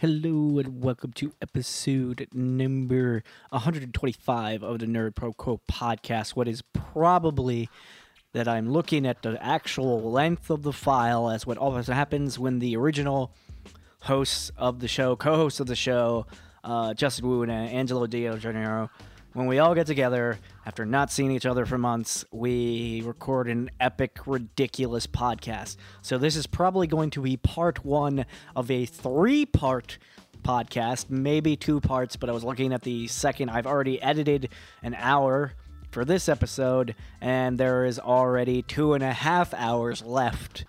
Hello and welcome to episode number 125 of the Nerd Pro Co podcast. What is probably that I'm looking at the actual length of the file as what always happens when the original hosts of the show, co-hosts of the show, uh, Justin Woo and Angelo D'Argenio, when we all get together after not seeing each other for months, we record an epic, ridiculous podcast. So this is probably going to be part one of a three-part podcast, maybe two parts. But I was looking at the second. I've already edited an hour for this episode, and there is already two and a half hours left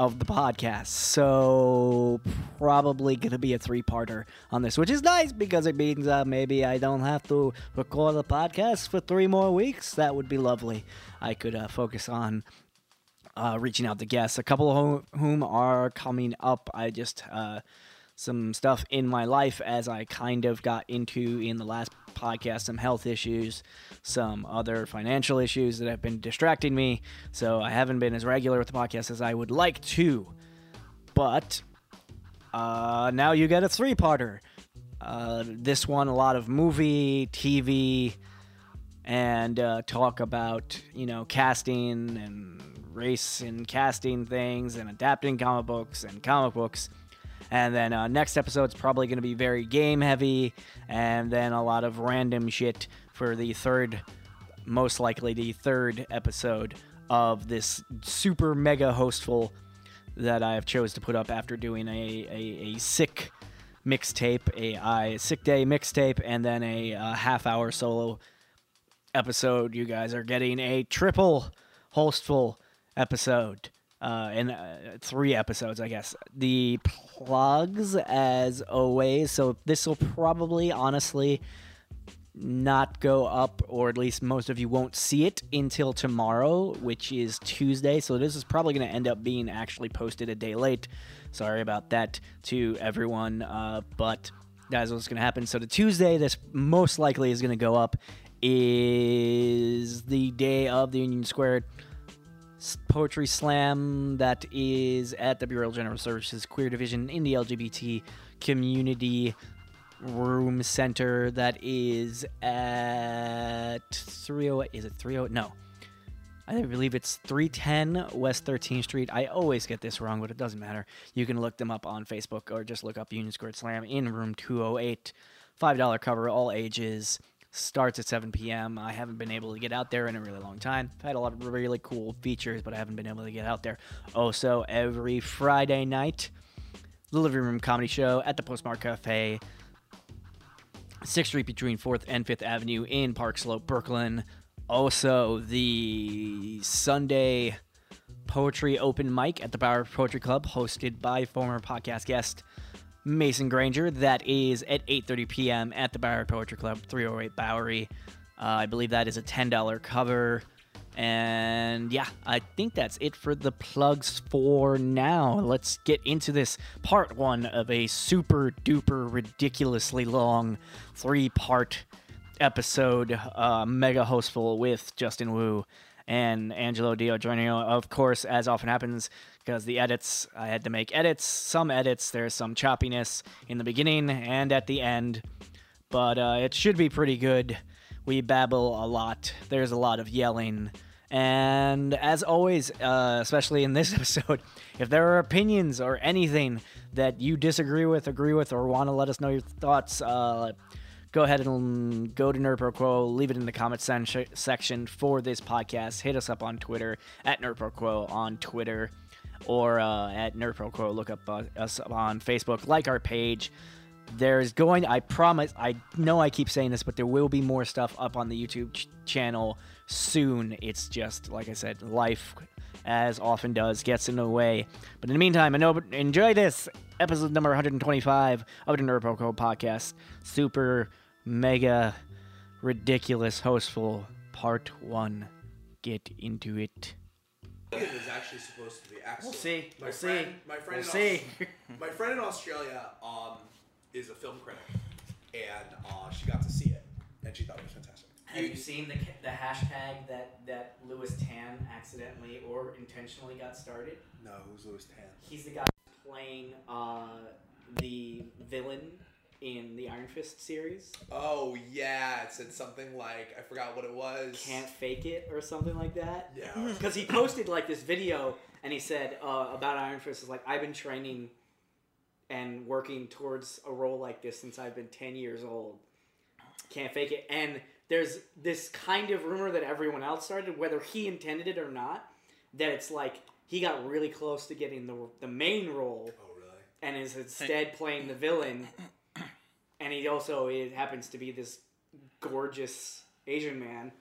of the podcast. So probably to be a three-parter on this, which is nice because it means uh, maybe I don't have to record the podcast for three more weeks. That would be lovely. I could uh, focus on uh, reaching out to guests, a couple of whom are coming up. I just uh, some stuff in my life as I kind of got into in the last podcast, some health issues, some other financial issues that have been distracting me. So I haven't been as regular with the podcast as I would like to. But uh, now you get a three parter. Uh, this one, a lot of movie, TV, and uh, talk about, you know, casting and race and casting things and adapting comic books and comic books. And then uh, next episode's probably going to be very game heavy, and then a lot of random shit for the third, most likely the third episode of this super mega hostful that I have chose to put up after doing a, a, a sick mixtape, a, a sick day mixtape, and then a, a half hour solo episode. You guys are getting a triple hostful episode uh, in uh, three episodes, I guess. The plugs, as always. So this will probably, honestly, not go up, or at least most of you won't see it until tomorrow, which is Tuesday. So this is probably going to end up being actually posted a day late. Sorry about that to everyone, uh, but that's what's going to happen. So the Tuesday, this most likely is going to go up, is the day of the Union Square poetry slam that is at the Bureau of General Services Queer Division in the LGBT community room center that is at 30 is it 30 no I believe it's 310 West 13th Street. I always get this wrong, but it doesn't matter. You can look them up on Facebook or just look up Union Square Slam in room 208. $5 cover, all ages starts at 7 p.m. I haven't been able to get out there in a really long time. I've had a lot of really cool features, but I haven't been able to get out there. Also, every Friday night, the Living Room Comedy Show at the Postmark Cafe, 6th Street between 4th and 5th Avenue in Park Slope, Brooklyn. Also, the Sunday Poetry Open Mic at the Bowery Poetry Club, hosted by former podcast guest Mason Granger. That is at 8:30 p.m. at the Bowery Poetry Club, 308 Bowery. Uh, I believe that is a $10 cover. And yeah, I think that's it for the plugs for now. Let's get into this part one of a super duper ridiculously long three part episode, uh, mega hostful with Justin Woo and Angelo Dio of course, as often happens, because the edits, I had to make edits, some edits, there's some choppiness in the beginning and at the end, but uh, it should be pretty good. We babble a lot, there's a lot of yelling. And as always, uh, especially in this episode, if there are opinions or anything that you disagree with, agree with, or want to let us know your thoughts, uh, go ahead and go to Nerd leave it in the comment section for this podcast. Hit us up on Twitter at Nerd on Twitter or uh, at Nerd Pro. Look up uh, us on Facebook, like our page. There's going, I promise, I know I keep saying this, but there will be more stuff up on the YouTube ch- channel soon. It's just, like I said, life, as often does, gets in the way. But in the meantime, I know, enjoy this episode number 125 of the Nerd Pro podcast. Super mega ridiculous hostful part one. Get into it. It was actually supposed to be excellent. We'll see. My We'll friend, see. My friend, We'll in see. Aus- my friend in Australia um, is a film critic, and uh, she got to see it, and she thought it was fantastic. Have you seen the the hashtag that that Lewis Tan accidentally or intentionally got started? No, who's Lewis Tan? He's the guy playing uh, the villain in the Iron Fist series. Oh yeah, it said something like I forgot what it was. Can't fake it or something like that. Yeah. Because he posted like this video and he said uh, about Iron Fist is like I've been training and working towards a role like this since I've been ten years old. Can't fake it. And there's this kind of rumor that everyone else started, whether he intended it or not, that it's like he got really close to getting the the main role Oh really? and is instead playing the villain. And he also it happens to be this gorgeous Asian man.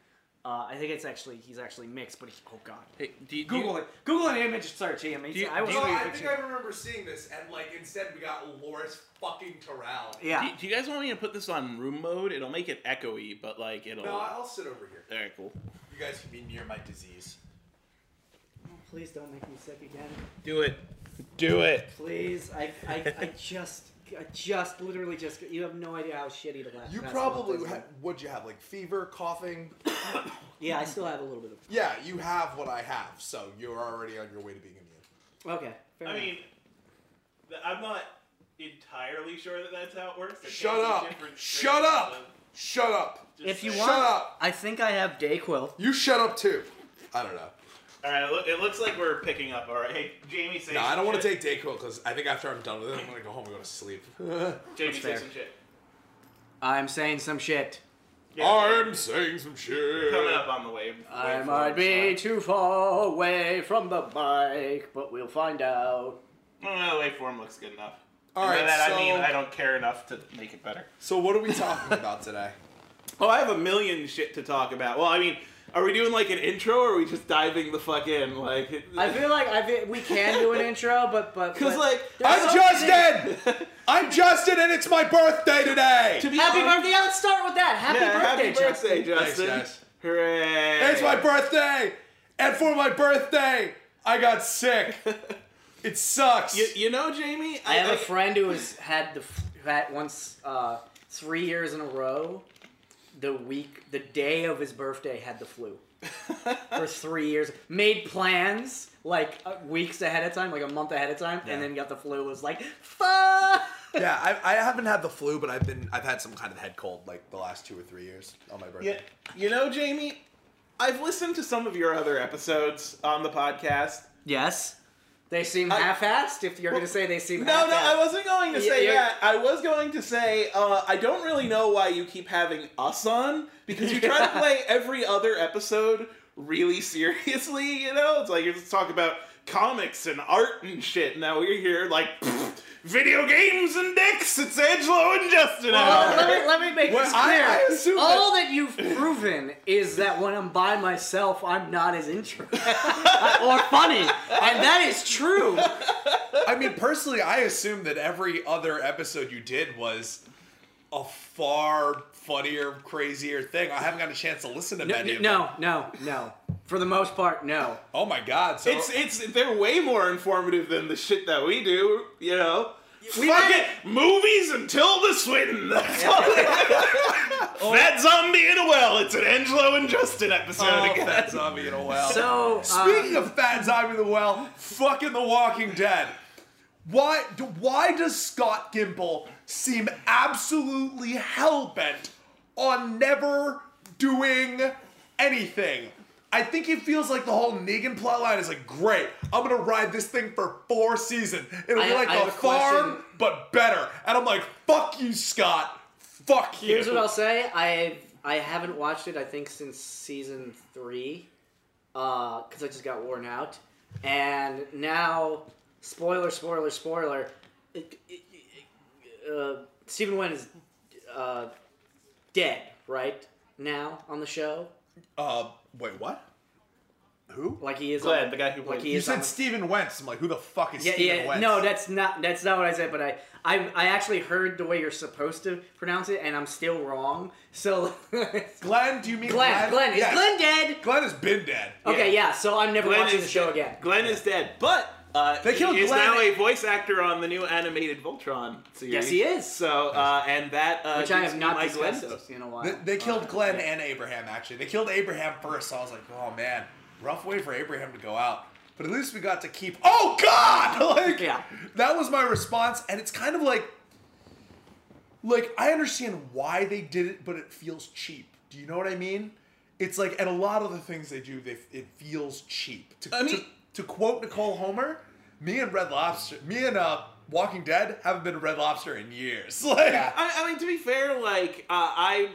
Uh, I think it's actually he's actually mixed, but he, oh god. Hey, do you, do Google you, it. Google an image search him. Do you- I was do you- Well, seeing a I think. I remember seeing this, and like instead we got Loris fucking Terrell. Yeah. do, you- do you guys want me to put this on room mode? It'll make it echoey, but like it'll. No, I'll sit over here. Alright, cool. You guys can be near my disease. Please don't make me sick again. Do it. Do it. Please, I, I, I just, I just, literally just. You have no idea how shitty the last. You probably month has ha- what'd you have? Like fever, coughing? Yeah, I still have a little bit of. Yeah, you have what I have, so you're already on your way to being immune. Okay. Fair I enough. mean, I'm not entirely sure that that's how it works. There Shut can't up! Shut up! of- Shut up! just if you saying. want, Shut up! I think I have Dayquil. You shut up too. I don't know. All right, look, it looks like we're picking up. All right, hey, Jamie, say. No, I don't want to shit. take Dayquil because I think after I'm done with it, I'm gonna go home and go to sleep. Jamie, say fair. some shit. I'm saying some shit. Yeah, I'm saying some shit. coming up on the wave. I waveform, might be so- too far away from the bike, but we'll find out. Oh, the waveform looks good enough. All And by right, that so I mean I don't care enough to make it better. so what are we talking about today? Oh, I have a million shit to talk about. Well, I mean, are we doing like an intro, or are we just diving the fuck in? Like, I feel like I feel, we can do an intro, but but because like I'm something- Justin. I'm Justin, and it's my birthday today. to be Happy honest- birthday! Yeah, let's start with that. Happy Yeah, birthday, happy birthday, Justin. Justin! guys. Hooray! It's my birthday, and for my birthday, I got sick. It sucks. You, you know, Jamie, I have a friend who has had the f- who had once uh, three years in a row. The week, the day of his birthday, had the flu for three years. Made plans like uh, weeks ahead of time, like a month ahead of time, Yeah. and then got the flu. Was like, fuck. yeah, I, I haven't had the flu, but I've been I've had some kind of head cold like the last two or three years on my birthday. Yeah, you know, Jamie, I've listened to some of your other episodes on the podcast. Yes, they seem I- half-assed. If you're Well, gonna say they seem No, no, half-assed. I wasn't going to say yeah. that. I was going to say uh, I don't really know why you keep having us on because you try to play every other episode really seriously. You know, it's like you're just talking about comics and art and shit. Now we're here like pfft, video games and dicks. It's Angelo and Justin. Well, out let me, let me make Well, this I- clear. I assume All that you've proven is that when I'm by myself, I'm not as interesting or funny, and that is true. I mean, personally, I assume that every other episode you did was a far funnier, crazier thing. I haven't got a chance to listen to No, many of them. no, no, no. For the most part, no. Oh my god! So It's it's they're way more informative than the shit that we do. You know. We Fuck made it, movies and Tilda Swinton. That's all. Fat zombie in a well. It's an Angelo and Justin episode oh, again. fat zombie in a well. So, uh, Speaking of fat zombie in the well, fucking The Walking Dead. Why? do- Why does Scott Gimple seem absolutely hell bent on never doing anything? I think he feels like the whole Negan plotline is like, great, I'm gonna ride this thing for four seasons. It'll be I- like I have a a farm, question. but better. And I'm like, fuck you, Scott. Fuck you. here's what I'll say: I I haven't watched it. I think since season three, because I just got worn out, and now, spoiler, spoiler, spoiler. It, it, it, uh, Stephen Wen is uh, dead right now on the show. Uh, wait, what? Who? Like he is. Glenn, on, the guy who like played- he You is said the- Steven Wentz. I'm like, who the fuck is Yeah, Steven yeah. Wentz? No, that's not that's not what I said. But I, I, I actually heard the way you're supposed to pronounce it, and I'm still wrong. So, Glenn. Do you mean Glenn, Glenn? Glenn, is Yes. Glenn dead? Glenn has been dead. Okay, yeah. So I'm never Glenn watching the show dead. again. Glenn is dead, but uh, They killed he is Glenn. now a voice actor on the new animated Voltron series. Yes, he is. So, uh, and that uh, Which I have not my discussed Glendos. in a while. They, they killed Uh, Glenn yeah. and Abraham. Actually, they killed Abraham first. So I was like, oh man, rough way for Abraham to go out. But at least we got to keep. Oh God! Like, Yeah. that was my response, and it's kind of like like I understand why they did it, but it feels cheap. Do you know what I mean? It's like, and a lot of the things they do, they it feels cheap. To, I mean- to, to quote Nicole Homer, me and Red Lobster, me and uh, Walking Dead haven't been to Red Lobster in years. Like, Yeah. I, I mean, to be fair, like uh, I,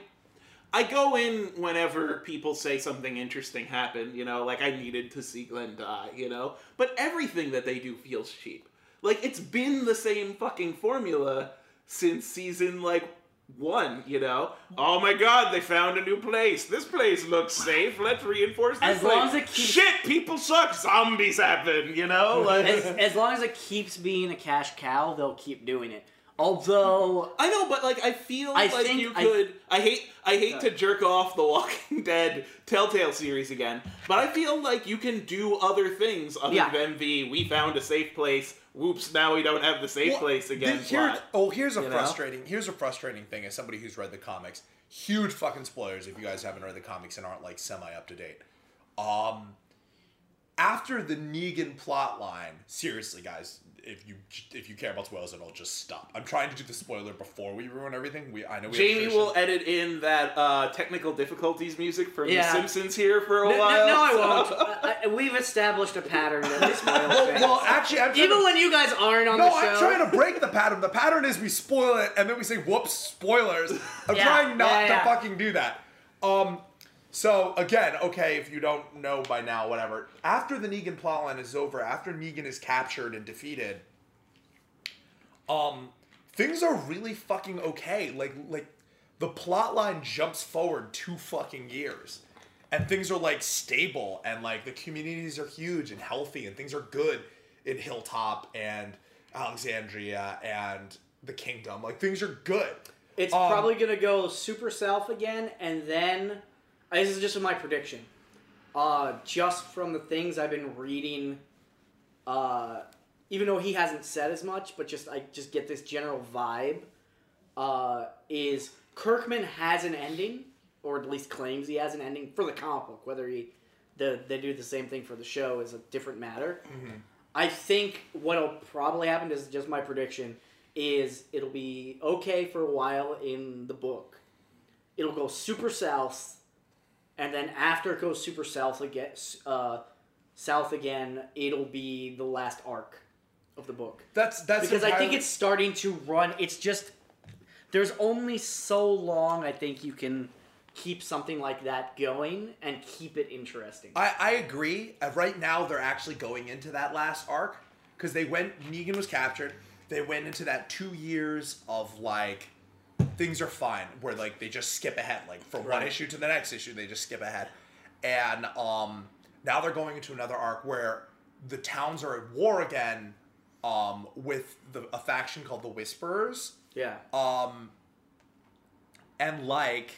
I go in whenever people say something interesting happened. You know, like I needed to see Glenn die. You know, but everything that they do feels cheap. Like it's been the same fucking formula since season like one. You know, oh my god, they found a new place. This place looks safe. Let's reinforce this As long place. as it keeps- Shit, people suck. Zombies happen. You know, like. As, as long as it keeps being a cash cow, they'll keep doing it. Although, I know, but like I feel I like you could. I, hate. I hate to jerk off the Walking Dead Telltale series again, but I feel like you can do other things other Yeah. than the "we found a safe place." Whoops! Now we don't have the safe Well, place again. th- here- oh, here's a you know? frustrating. Here's a frustrating thing as somebody who's read the comics. Huge fucking spoilers if you guys haven't read the comics and aren't like semi up to date. Um, after the Negan plot line, seriously, guys, if you if you care about spoilers at all, just stop. I'm trying to do the spoiler before we ruin everything. We I know we Jamie have will edit in that uh, technical difficulties music from Yeah. The Simpsons here for a no, no, while. no, I so- won't. I, I- we've established a pattern that we spoil Well, things. well, actually, I'm trying Even to, when you guys aren't on no, the show. I'm trying to break the pattern. The pattern is we spoil it and then we say whoops, spoilers. I'm Yeah, trying not yeah, to yeah. fucking do that. Um, so again, okay, if you don't know by now, whatever. After the Negan plotline is over, after Negan is captured and defeated, um, things are really fucking okay. Like like the plotline jumps forward two fucking years. And things are like stable and like the communities are huge and healthy and things are good in Hilltop and Alexandria and the kingdom. Like things are good. It's Um, probably gonna go super south again, and then this is just my prediction. Uh, just from the things I've been reading, uh, even though he hasn't said as much, but just I just get this general vibe. Uh, is Kirkman has an ending, or at least claims he has an ending for the comic book. Whether he the they do the same thing for the show is a different matter. I think what'll probably happen is just my prediction is it'll be okay for a while in the book. It'll go super south, and then after it goes super south again, uh, south again, it'll be the last arc of the book. That's that's Because I think it's starting to run. It's just there's only so long I think you can keep something like that going and keep it interesting. I, I agree. Uh, right now, they're actually going into that last arc because they went. Negan was captured. They went into that two years of like things are fine, where like they just skip ahead, like from one issue to the next issue, they just skip ahead, and um now they're going into another arc where the towns are at war again, um with the a faction called the Whisperers, yeah. um and like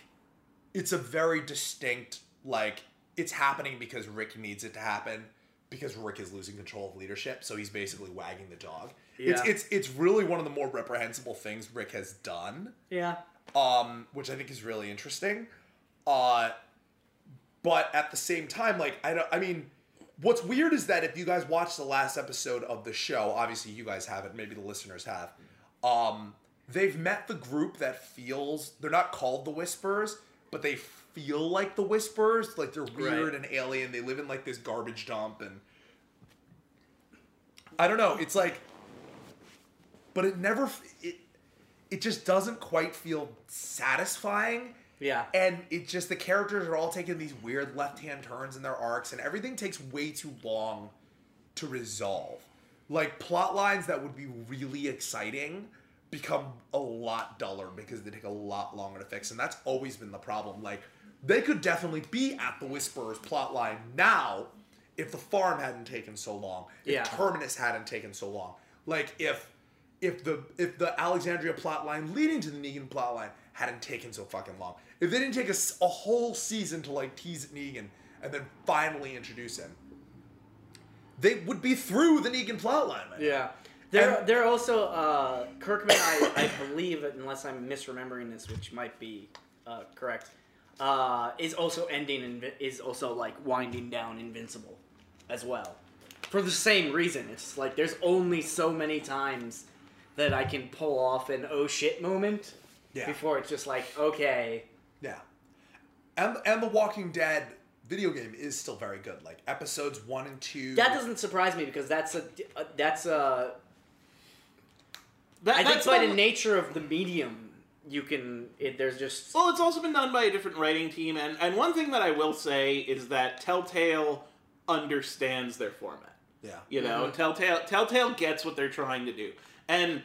it's a very distinct like it's happening because rick needs it to happen because rick is losing control of leadership so he's basically wagging the dog it's Yeah. it's it's really one of the more reprehensible things rick has done Yeah. um which i think is really interesting uh but at the same time like i don't i mean what's weird is that if you guys watch the last episode of the show obviously you guys haven't maybe the listeners have um they've met the group that feels they're not called the whisperers but they feel like the whisperers like they're weird Right. and alien. They live in like this garbage dump and i don't know. It's like but it never it it just doesn't quite feel satisfying. Yeah. and it just the characters are all taking these weird left-hand turns in their arcs and everything takes way too long to resolve. Like plot lines that would be really exciting become a lot duller because they take a lot longer to fix. And that's always been the problem. Like they could definitely be at the whisperers plotline now if the farm hadn't taken so long if Yeah. terminus hadn't taken so long like if if the if the alexandria plotline leading to the negan plotline hadn't taken so fucking long if they didn't take a whole season to like tease negan and then finally introduce him they would be through the Negan plotline. Yeah. They're, And- they're also, uh, Kirkman, I, I believe, unless I'm misremembering this, which might be uh, correct, uh, is also ending, and is also like winding down Invincible as well. For the same reason. It's like there's only so many times that I can pull off an oh shit moment Yeah. before it's just like okay. Yeah. And and the Walking Dead video game is still very good. Like episodes one and two. That doesn't surprise me because that's a uh, that's a That, I think that's by the nature of the medium, you can it, there's just Well, it's also been done by a different writing team, and, and one thing that I will say is that Telltale understands their format. Yeah. You know, Mm-hmm. Telltale Telltale gets what they're trying to do, and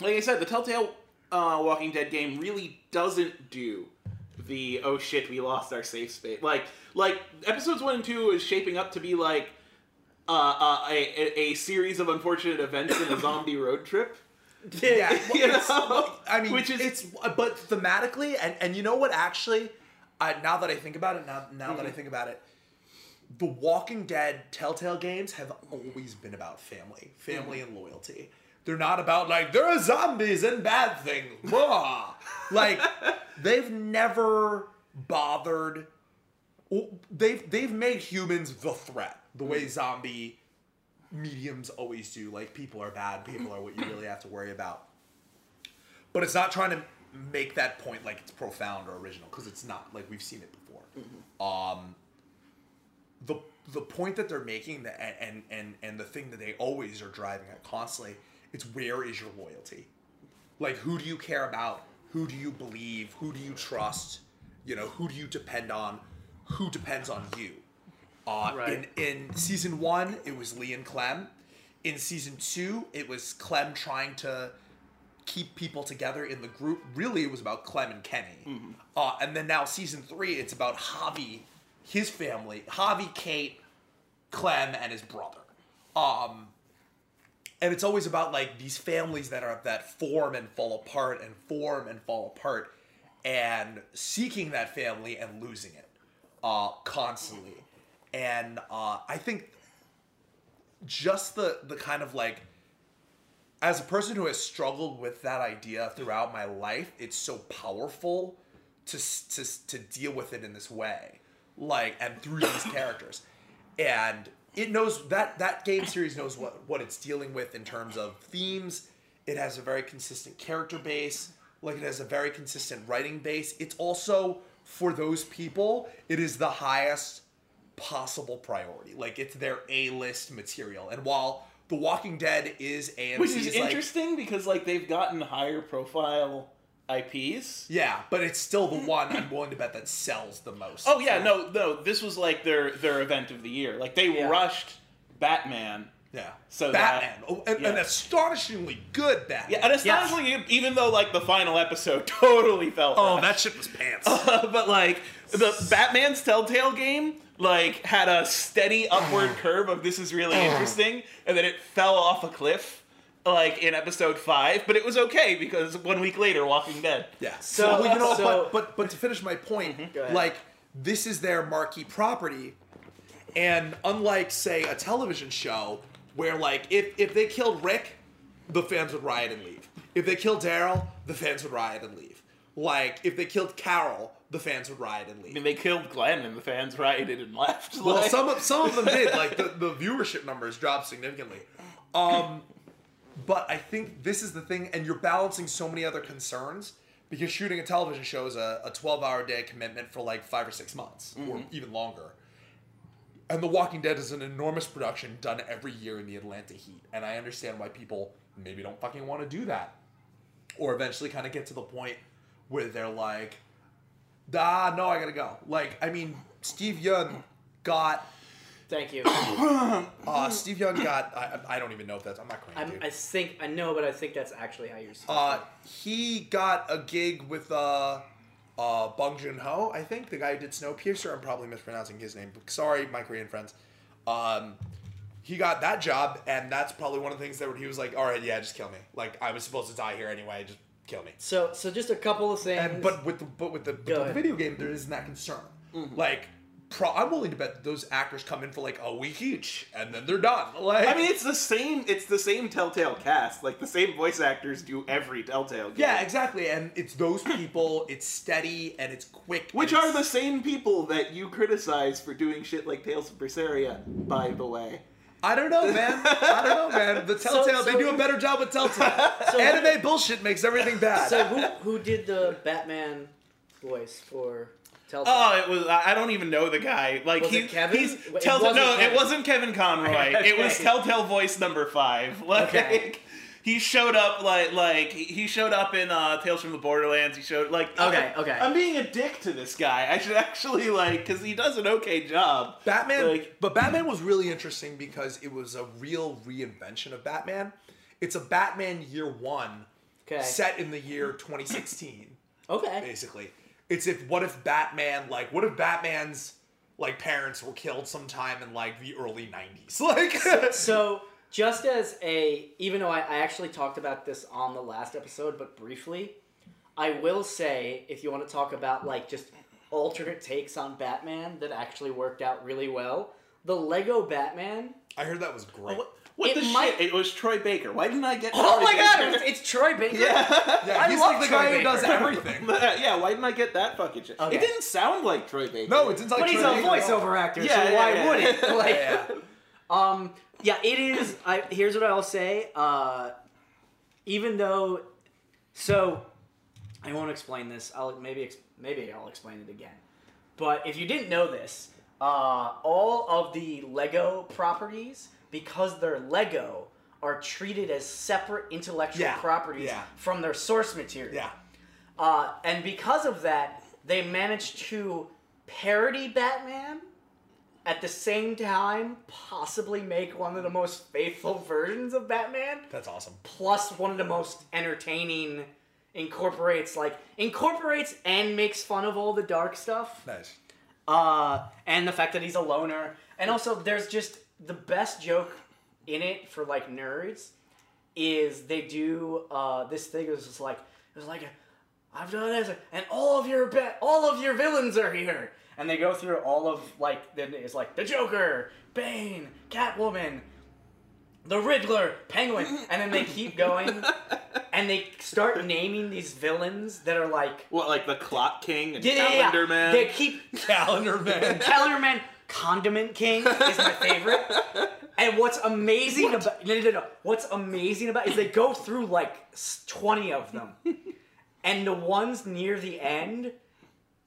like I said, the Telltale uh, Walking Dead game really doesn't do the oh shit we lost our safe space like like episodes one and two is shaping up to be like uh, uh, a, a a series of unfortunate events in a zombie road trip. Yeah, well, You know? I mean, Which is- it's but thematically, and and you know what? Actually, I, now that I think about it, now now that I mm-hmm. think about it, the Walking Dead Telltale games have always been about family, family mm-hmm. and loyalty. They're not about like there are zombies and bad things. Like they've never bothered. They've they've made humans the threat, the way mm-hmm. zombie mediums always do. Like people are bad, people are what you really have to worry about. But it's not trying to make that point like it's profound or original because it's not. Like we've seen it before. Um, the the point that they're making that and and and the thing that they always are driving at constantly, it's where is your loyalty? Like who do you care about? Who do you believe? Who do you trust? You know, who do you depend on? Who depends on you? Uh, Right. In in season one, it was Lee and Clem. In season two, it was Clem trying to keep people together in the group. Really, it was about Clem and Kenny. Uh, and then now season three, it's about Javi, his family, Javi, Kate, Clem, and his brother. Um, and it's always about like these families that are that form and fall apart and form and fall apart, and seeking that family and losing it, uh, constantly. And uh, I think just the the kind of like as a person who has struggled with that idea throughout my life, it's so powerful to to to deal with it in this way, like and through these characters, and it knows that that game series knows what what it's dealing with in terms of themes. It has a very consistent character base, like it has a very consistent writing base. It's also for those people, it is the highest possible priority. Like it's their A list material, and while The Walking Dead is AMC's Which is like, interesting because like they've gotten higher profile IPs. Yeah, but it's still the one I'm willing to bet that sells the most. Oh yeah, no, no. This was like their their event of the year. Like they Yeah. rushed Batman. Yeah. So Batman. that- oh, and, yeah. an astonishingly good Batman. Yeah, and astonishingly, even though like the final episode totally felt. Oh, rushed. that shit was pants. but like the Batman's Telltale game, like had a steady upward curve of this is really interesting, and then it fell off a cliff, like in episode five. But it was okay because one week later, Walking Dead. Yeah. So- well, you know, so- but, but but to finish my point, mm-hmm. Go ahead. like this is their marquee property, and unlike say a television show where like if if they killed Rick, the fans would riot and leave. If they killed Daryl, the fans would riot and leave. Like if they killed Carol, the fans would riot and I mean, they killed Glenn, and the fans rioted and left. Well, Like- some of some of them did. Like the, the viewership numbers dropped significantly. Um, but I think this is the thing, and you're balancing so many other concerns because shooting a television show is a, a 12 hour day commitment for like five or six months or even longer. And The Walking Dead is an enormous production done every year in the Atlanta heat, and I understand why people maybe don't fucking want to do that, or eventually kind of get to the point where they're like, ah, no, I gotta go. Like, I mean, Steve Young got Thank you. uh, Steve Young got. I, I don't even know if that's. I'm not crazy. I think I know, but I think that's actually how you're. uh, he got a gig with uh, uh, Bong Joon Ho. I think the guy who did Snowpiercer. I'm probably mispronouncing his name. Sorry, my Korean friends. Um, he got that job, and that's probably one of the things that he was like, "All right, yeah, just kill me. Like I was supposed to die here anyway. Just kill me." so so just a couple of things. And but with the but with the, with the video game, there isn't that concern. Mm-hmm. Like, pro, I'm willing to bet that those actors come in for like a week each, and then they're done. Like, I mean, it's the same. It's the same Telltale cast. Like the same voice actors do every Telltale game. Yeah, exactly. And it's those people, it's steady and it's quick. Which and are the same people that you criticize for doing shit like Tales of Berseria, by the way. I don't know, man. I don't know, man. The Telltale, they so- do a better job with Telltale. So- Anime bullshit makes everything bad. So who who did the Batman voice for Telltale? Oh, it was. I I don't even know the guy. Like Was he, it Kevin? he's It Telltale. No, Kevin. it wasn't Kevin Conroy. It was Telltale Voice number five. Like Okay. He showed up like like he showed up in uh, Tales from the Borderlands. He showed like Okay, I- okay. I'm being a dick to this guy. I should actually like because he does an okay job. Batman, Like- but Batman was really interesting because it was a real reinvention of Batman. It's a Batman Year One Okay. set in the year 2016, Okay. basically. It's if what if Batman like what if Batman's like parents were killed sometime in like the early 90s, like So just as a, even though I, I actually talked about this on the last episode, but briefly, I will say if you want to talk about like just alternate takes on Batman that actually worked out really well, the Lego Batman. I heard that was great. What, what It the might- shit? It was Troy Baker. Why didn't I get? Oh Troy my God! It's, it's Troy Baker. yeah. Yeah, I he's love like the Troy guy who does everything. yeah, why didn't I get that fucking shit? Okay. It didn't sound like Troy Baker. No, it didn't like But he's a Troy Baker at all. voiceover actor, Yeah, so yeah, why yeah. would it? Like, Yeah. Um, yeah, it is. I here's what I'll say. Uh, even though, so I won't explain this. I'll maybe maybe I'll explain it again. But if you didn't know this, uh, all of the Lego properties, because they're Lego, are treated as separate intellectual Yeah, properties yeah. from their source material. Yeah. Uh, and because of that, they managed to parody Batman at the same time, possibly make one of the most faithful versions of Batman, That's awesome. plus one of the most entertaining. Incorporates like incorporates and makes fun of all the dark stuff, Nice. uh, and the fact that he's a loner, and also there's just the best joke in it for like nerds is they do uh, this thing is just like it was like a, I've done this and all of your ba- all of your villains are here and they go through all of like then it's like the Joker, Bane, Catwoman, the Riddler, Penguin, and then they keep going and they start naming these villains that are like What, like the Clock King and yeah, yeah, yeah. Calendar Man? They keep Calendar man. Calendar Man, Condiment King is my favorite. And what's amazing about no, no, no, no. what's amazing about is they go through like twenty of them, and the ones near the end,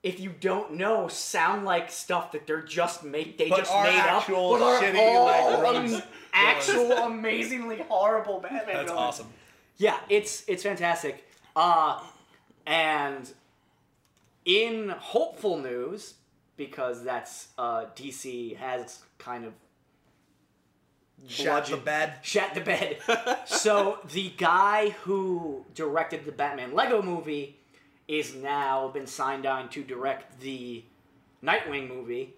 if you don't know, sound like stuff that they're just make they But just made up, actual but are shitty, all like, actual amazingly horrible Batman. That's villains. awesome. Yeah, it's it's fantastic. Uh, and in hopeful news, because that's uh, DC has kind of Shat the bed. Shat the bed. so the guy who directed the Batman Lego movie is now been signed on to direct the Nightwing movie,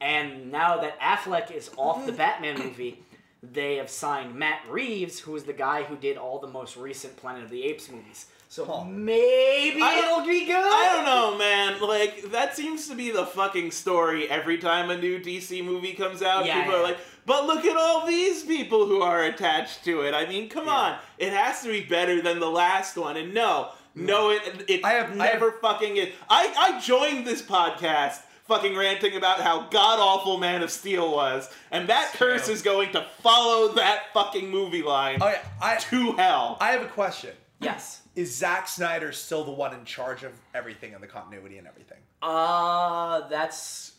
and now that Affleck is off the Batman movie, they have signed Matt Reeves, who is the guy who did all the most recent Planet of the Apes movies. So Huh. maybe I it'll be good. I don't know, man. Like that seems to be the fucking story every time a new DC movie comes out. Yeah, people yeah. are like, "But look at all these people who are attached to it." I mean, come on, it has to be better than the last one. And no, no, it it I have- I never fucking is. I I joined this podcast. Fucking ranting about how god awful Man of Steel was, and that curse is going to follow that fucking movie line Oh yeah, I to hell. I have a question. Yes. Is Zack Snyder still the one in charge of everything and the continuity and everything? Uh, that's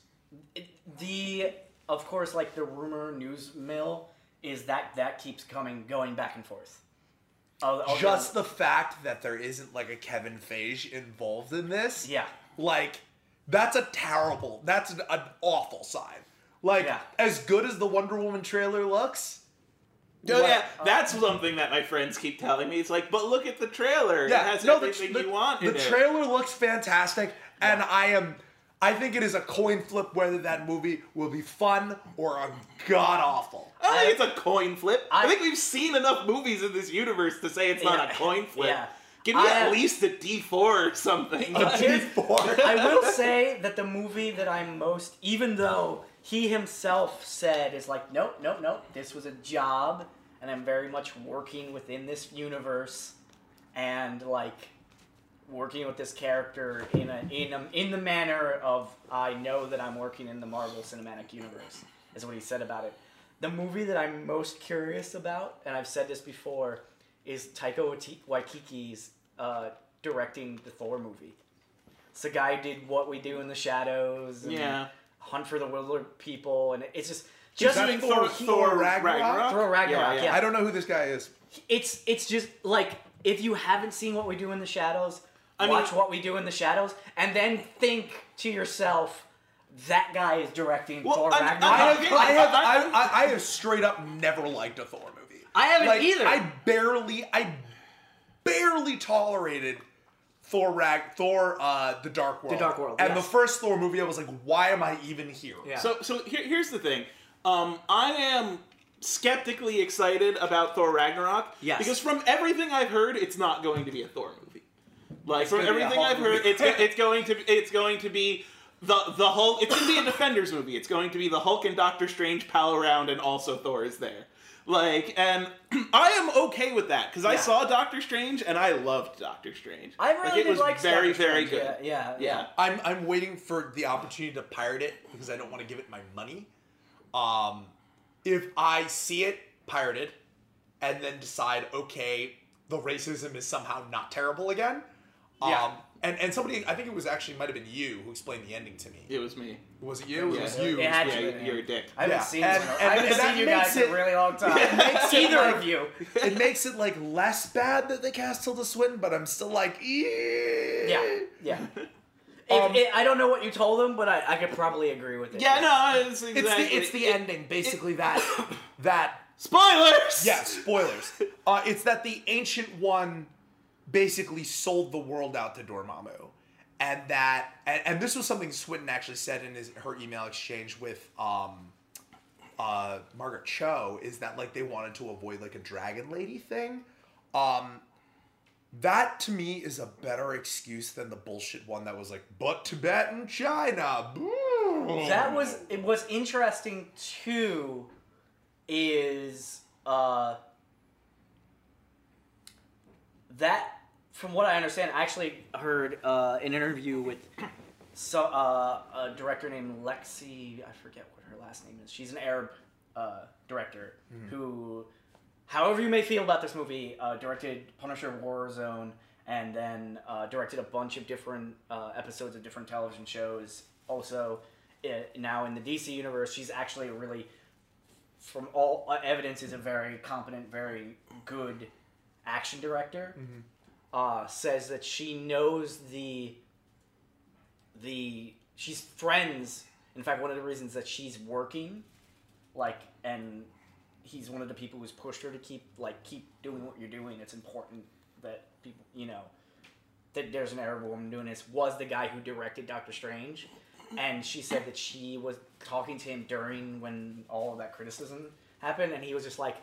the of course like the rumor news mill is that that keeps coming going back and forth. Oh, oh, Just the fact that there isn't like a Kevin Feige involved in this, yeah. like that's a terrible, that's an, an awful sign. Like Yeah. as good as the Wonder Woman trailer looks, Oh What- yeah, that's something that my friends keep telling me. It's like, but look at the trailer. it yeah, has no, the, everything the, you want the in it. trailer looks fantastic, and I am. I think it is a coin flip whether that movie will be fun or a god awful. I think it's a coin flip. I, I- think we've seen enough movies in this universe to say it's not Yeah, a coin flip. yeah. Give me I, at least a D four or something. Here's- D4. I will say that the movie that I'm most, even though he himself said is like, nope, nope, nope, this was a job, and I'm very much working within this universe, and like working with this character in a in a, in the manner of I know that I'm working in the Marvel Cinematic Universe is what he said about it. the movie that I'm most curious about, and I've said this before, is Taika Waiti- Waititi's uh, directing the Thor movie. It's the guy who did What We Do in the Shadows. And Yeah. Hunt for the Wilder People, and it's just just that doing Thor- Thor, Thor Thor Ragnarok? Ragnarok? Thor Ragnarok, yeah. I don't know who this guy is. it's it's just like if you haven't seen what we do in the shadows I mean- watch what we do in the shadows and then think to yourself that guy is directing Well, Thor I'm- Ragnarok. I have, I have, I- I, I, I have straight up never liked a Thor movie. I haven't like, either. I barely, I barely tolerated Thor Rag, Thor, uh, the Dark World. The Dark World, And yes. the first Thor movie, I was like, why am I even here? Yeah. So so here, here's the thing. Um, I am skeptically excited about Thor Ragnarok. Yes. Because from everything I've heard, it's not going to be a Thor movie. Like from gonna be a everything I've heard, movie. it's it's going to it's going to be the the Hulk. It's going to be a Defenders movie. It's going to be the Hulk and Doctor Strange pal around, and also Thor is there. Like, and I am okay with that because I saw Doctor Strange and I loved Doctor Strange. I really like, it did was like very Doctor very Strange, good. Yeah, yeah, Yeah. I'm, I'm waiting for the opportunity to pirate it because I don't want to give it my money. Um, if I see it pirated and then decide, okay, the racism is somehow not terrible again. Um, Yeah. and, and somebody, I think it was actually, might have been you who explained the ending to me. It was me. Was it you? Yeah. It was It you. had Yeah, to you- be, you're a dick. I haven't Yeah, seen and- it. and- I haven't seen you makes guys in a really long time. It makes it Either like- of you. it makes it like less bad that they cast Tilda Swinton, but I'm still like. Yeah, yeah. If, Um, it, I don't know what you told them, but I, I could probably agree with it. Yeah, no, it's It's the it's the it- ending, basically that that Spoilers. Yeah, spoilers. uh, it's that the ancient one basically sold the world out to Dormammu, and that and, and this was something Swinton actually said in his her email exchange with um, uh, Margaret Cho is that like they wanted to avoid like a dragon lady thing. Um, that to me is a better excuse than the bullshit one that was like, but Tibet and China. Boo. That was it was interesting too is uh that from what I understand I actually heard uh an interview with so uh a director named Lexi I forget what her last name is. She's an Arab uh director who however you may feel about this movie uh directed Punisher of Warzone and then uh, directed a bunch of different uh, episodes of different television shows also uh, now in the DC universe, she's actually a really, from all evidence, is a very competent, very good action director. Uh, says that she knows the the she's friends. In fact, one of the reasons that she's working, like, and he's one of the people who's pushed her to keep like keep doing what you're doing. It's important that people, you know, that there's an Arab woman doing this. Was the guy who directed Doctor Strange, and she said that she was talking to him during when all of that criticism happened, and he was just like,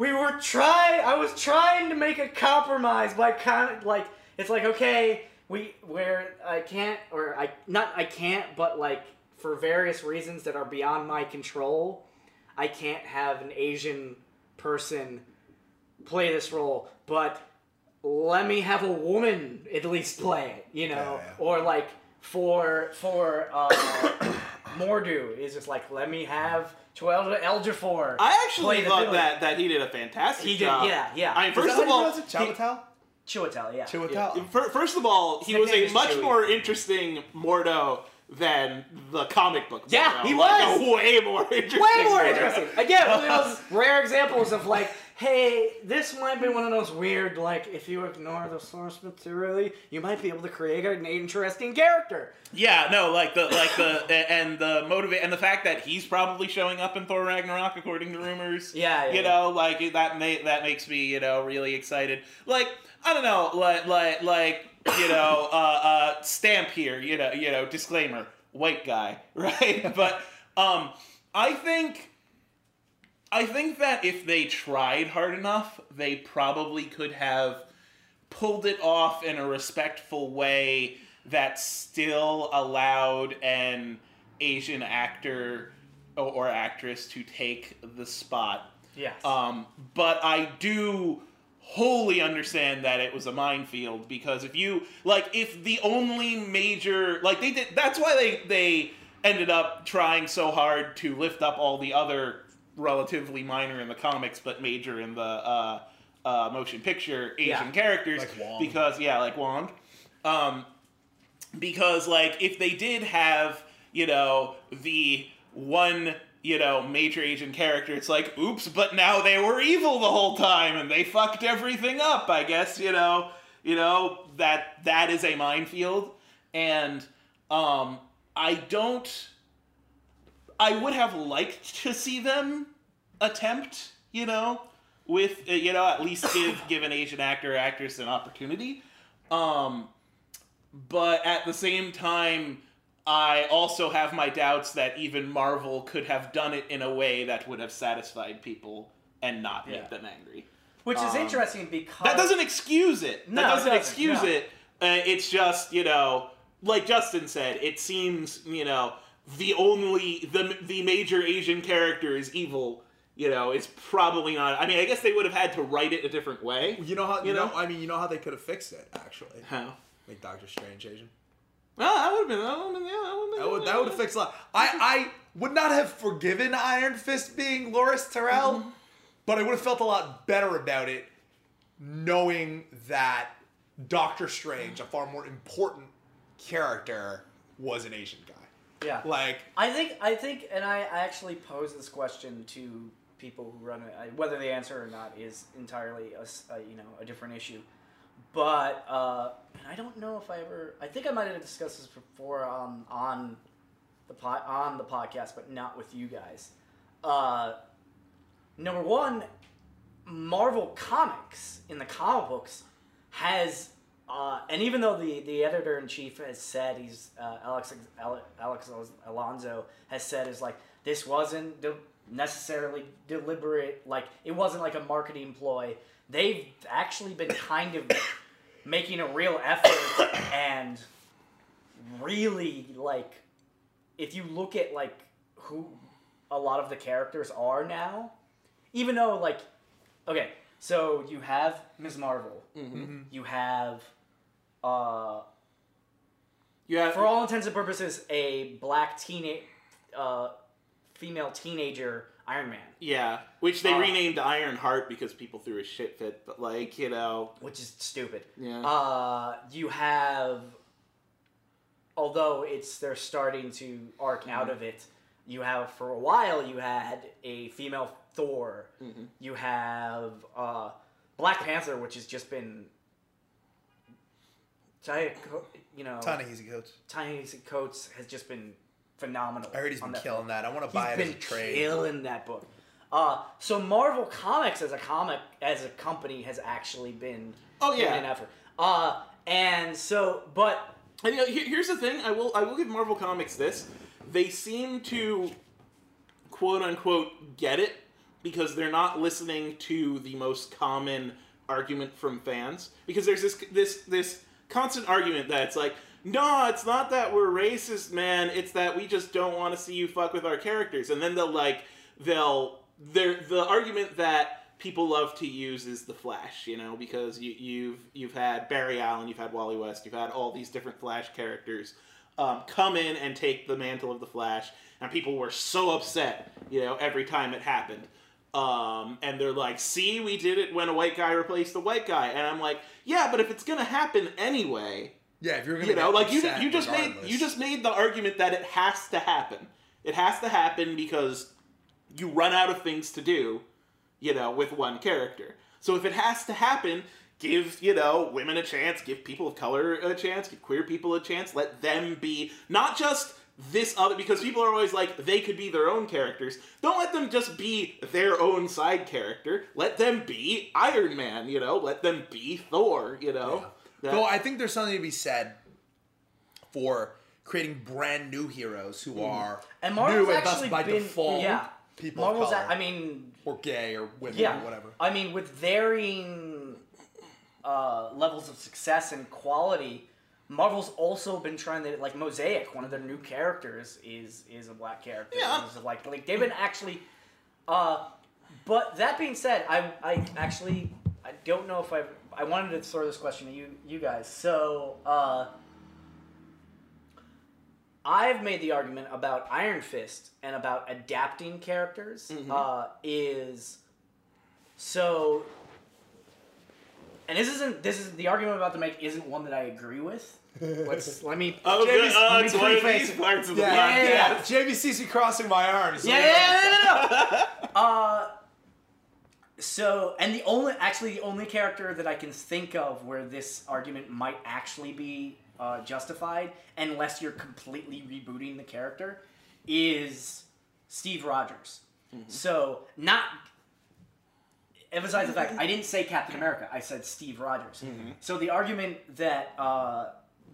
"We were trying. I was trying to make a compromise by kind of like it's like okay, we where I can't or I not I can't, but like for various reasons that are beyond my control, I can't have an Asian person play this role, but let me have a woman at least play it, you know, Yeah, yeah. or like for for uh, Mordo is just like let me have Joel Eljafor. I actually play the thought that that he did a fantastic He did, job. yeah, yeah. I mean, first of all, pronounce it? he- Chiwetel? Chiwetel, yeah. Chiwetel. Yeah, First of all, he His was a much Chewie. more interesting Mordo than the comic book. Yeah, Mordo. he Like, was! a way more interesting. Way more Mordo. interesting. Again, one of those rare examples of like, hey, this might be one of those weird, like, if you ignore the source material, you might be able to create an interesting character. Yeah, no, like the like the and the motivate and the fact that he's probably showing up in Thor Ragnarok according to rumors. Yeah, yeah, you know, like that may, that makes me you know really excited. Like I don't know, like like like you know, uh, uh, stamp here. You know, you know, disclaimer, white guy, right? but um, I think I think that if they tried hard enough, they probably could have pulled it off in a respectful way that still allowed an Asian actor or, or actress to take the spot. Yes. Um, but I do wholly understand that it was a minefield because if you like if the only major like they did that's why they they ended up trying so hard to lift up all the other relatively minor in the comics but major in the uh, uh, motion picture Asian Yeah. characters Like Wong. because yeah, like Wong. Um, because like if they did have you know the one you know major asian character it's like oops but now they were evil the whole time and they fucked everything up i guess you know you know that that is a minefield and um i don't i would have liked to see them attempt you know with uh, you know at least give give an asian actor or actress an opportunity. Um but at the same time i also have my doubts that even marvel could have done it in a way that would have satisfied people and not Yeah. make them angry. Which is Um, interesting because that doesn't excuse it. No, that doesn't doesn't, excuse no. it. Uh, it's just you know like justin said it seems you know the only the the major asian character is evil you know it's probably not i mean i guess they would have had to write it a different way You know how You you know, know? I mean you know how they could have fixed it actually. how Make Doctor Strange Asian. well, that would have been that would have been yeah, that would have been That would that would have fixed a lot. I I would not have forgiven Iron Fist being Loris Terrell, Mm-hmm. but I would have felt a lot better about it knowing that Doctor Strange, a far more important character, was an Asian guy. yeah. Like I think I think, and I, I actually posed this question to people who run it. Whether they answer or not is entirely a, a, you know a different issue. But uh, I don't know if I ever. I think I might have discussed this before on on the po- on the podcast, but not with you guys. Uh, number one, Marvel Comics in the comic books has, uh, and even though the, the editor in chief has said he's uh, Alex Alex Alonso has said is like this wasn't necessarily deliberate, like it wasn't like a marketing ploy. They've actually been kind of making a real effort and really like if you look at like who a lot of the characters are now, even though like okay, so you have Ms. Marvel, you have uh you have for all intents and purposes a black teenage uh female teenager Iron Man, Yeah, which they Uh, renamed Iron Heart because people threw a shit fit. But like you know, which is stupid. yeah, Uh, you have, although it's they're starting to arc out of it. You have for a while. You had a female Thor. You have uh, Black Panther, which has just been, Ty- you know, Ta-Nehisi Coates. Tiny Coates has just been phenomenal. I heard he's been killing that. I want to buy it as been a trade. killing that book. Uh, so Marvel Comics as a comic as a company has actually been Oh, yeah. an effort. Uh, and so, but And you know, here- here's the thing: I will I will give Marvel Comics this. They seem to quote unquote get it because they're not listening to the most common argument from fans. Because there's this this this constant argument that it's like, no, it's not that we're racist, man. It's that we just don't want to see you fuck with our characters. And then they'll like they'll they're the argument that people love to use is the Flash, you know, because you, you've you've had Barry Allen, you've had Wally West, you've had all these different Flash characters um, come in and take the mantle of the Flash, and people were so upset, you know, every time it happened. Um, and they're like, "See, we did it when a white guy replaced a white guy," and I'm like, "Yeah, but if it's gonna happen anyway, Yeah, if you're gonna you know, like you you just made you just made the argument that it has to happen. It has to happen because you run out of things to do, you know, with one character. So if it has to happen, give, you know, women a chance, give people of color a chance, give queer people a chance, let them be not just this other because people are always like they could be their own characters. Don't let them just be their own side character. Let them be Iron Man, you know, let them be Thor, you know. That- Though I think there's something to be said for creating brand new heroes who are and Marvel's new and thus by been default yeah. people Marvel's, a, I mean, or gay or women yeah, or whatever. I mean, with varying uh, levels of success and quality, Marvel's also been trying to like Mosaic. One of their new characters is is a black character. Yeah. Like like they've been actually. Uh, but that being said, I I actually I don't know if I I wanted to throw this question to you you guys. So. Uh, I've made the argument about Iron Fist and about adapting characters uh, is so. And this isn't this is the argument I'm about to make isn't one that I agree with. Let's let me. Oh, Jamie's- good. Oh, let me it's one of these it. parts of the Yeah, Yeah, podcast. yeah, yeah. Jamie sees me crossing my arms. Yeah, yeah, yeah, no, no, no. uh, so, and the only, actually, the only character that I can think of where this argument might actually be uh, justified, unless you're completely rebooting the character, is Steve Rogers. So, not emphasize the fact I didn't say Captain America. I said Steve Rogers. So the argument that uh,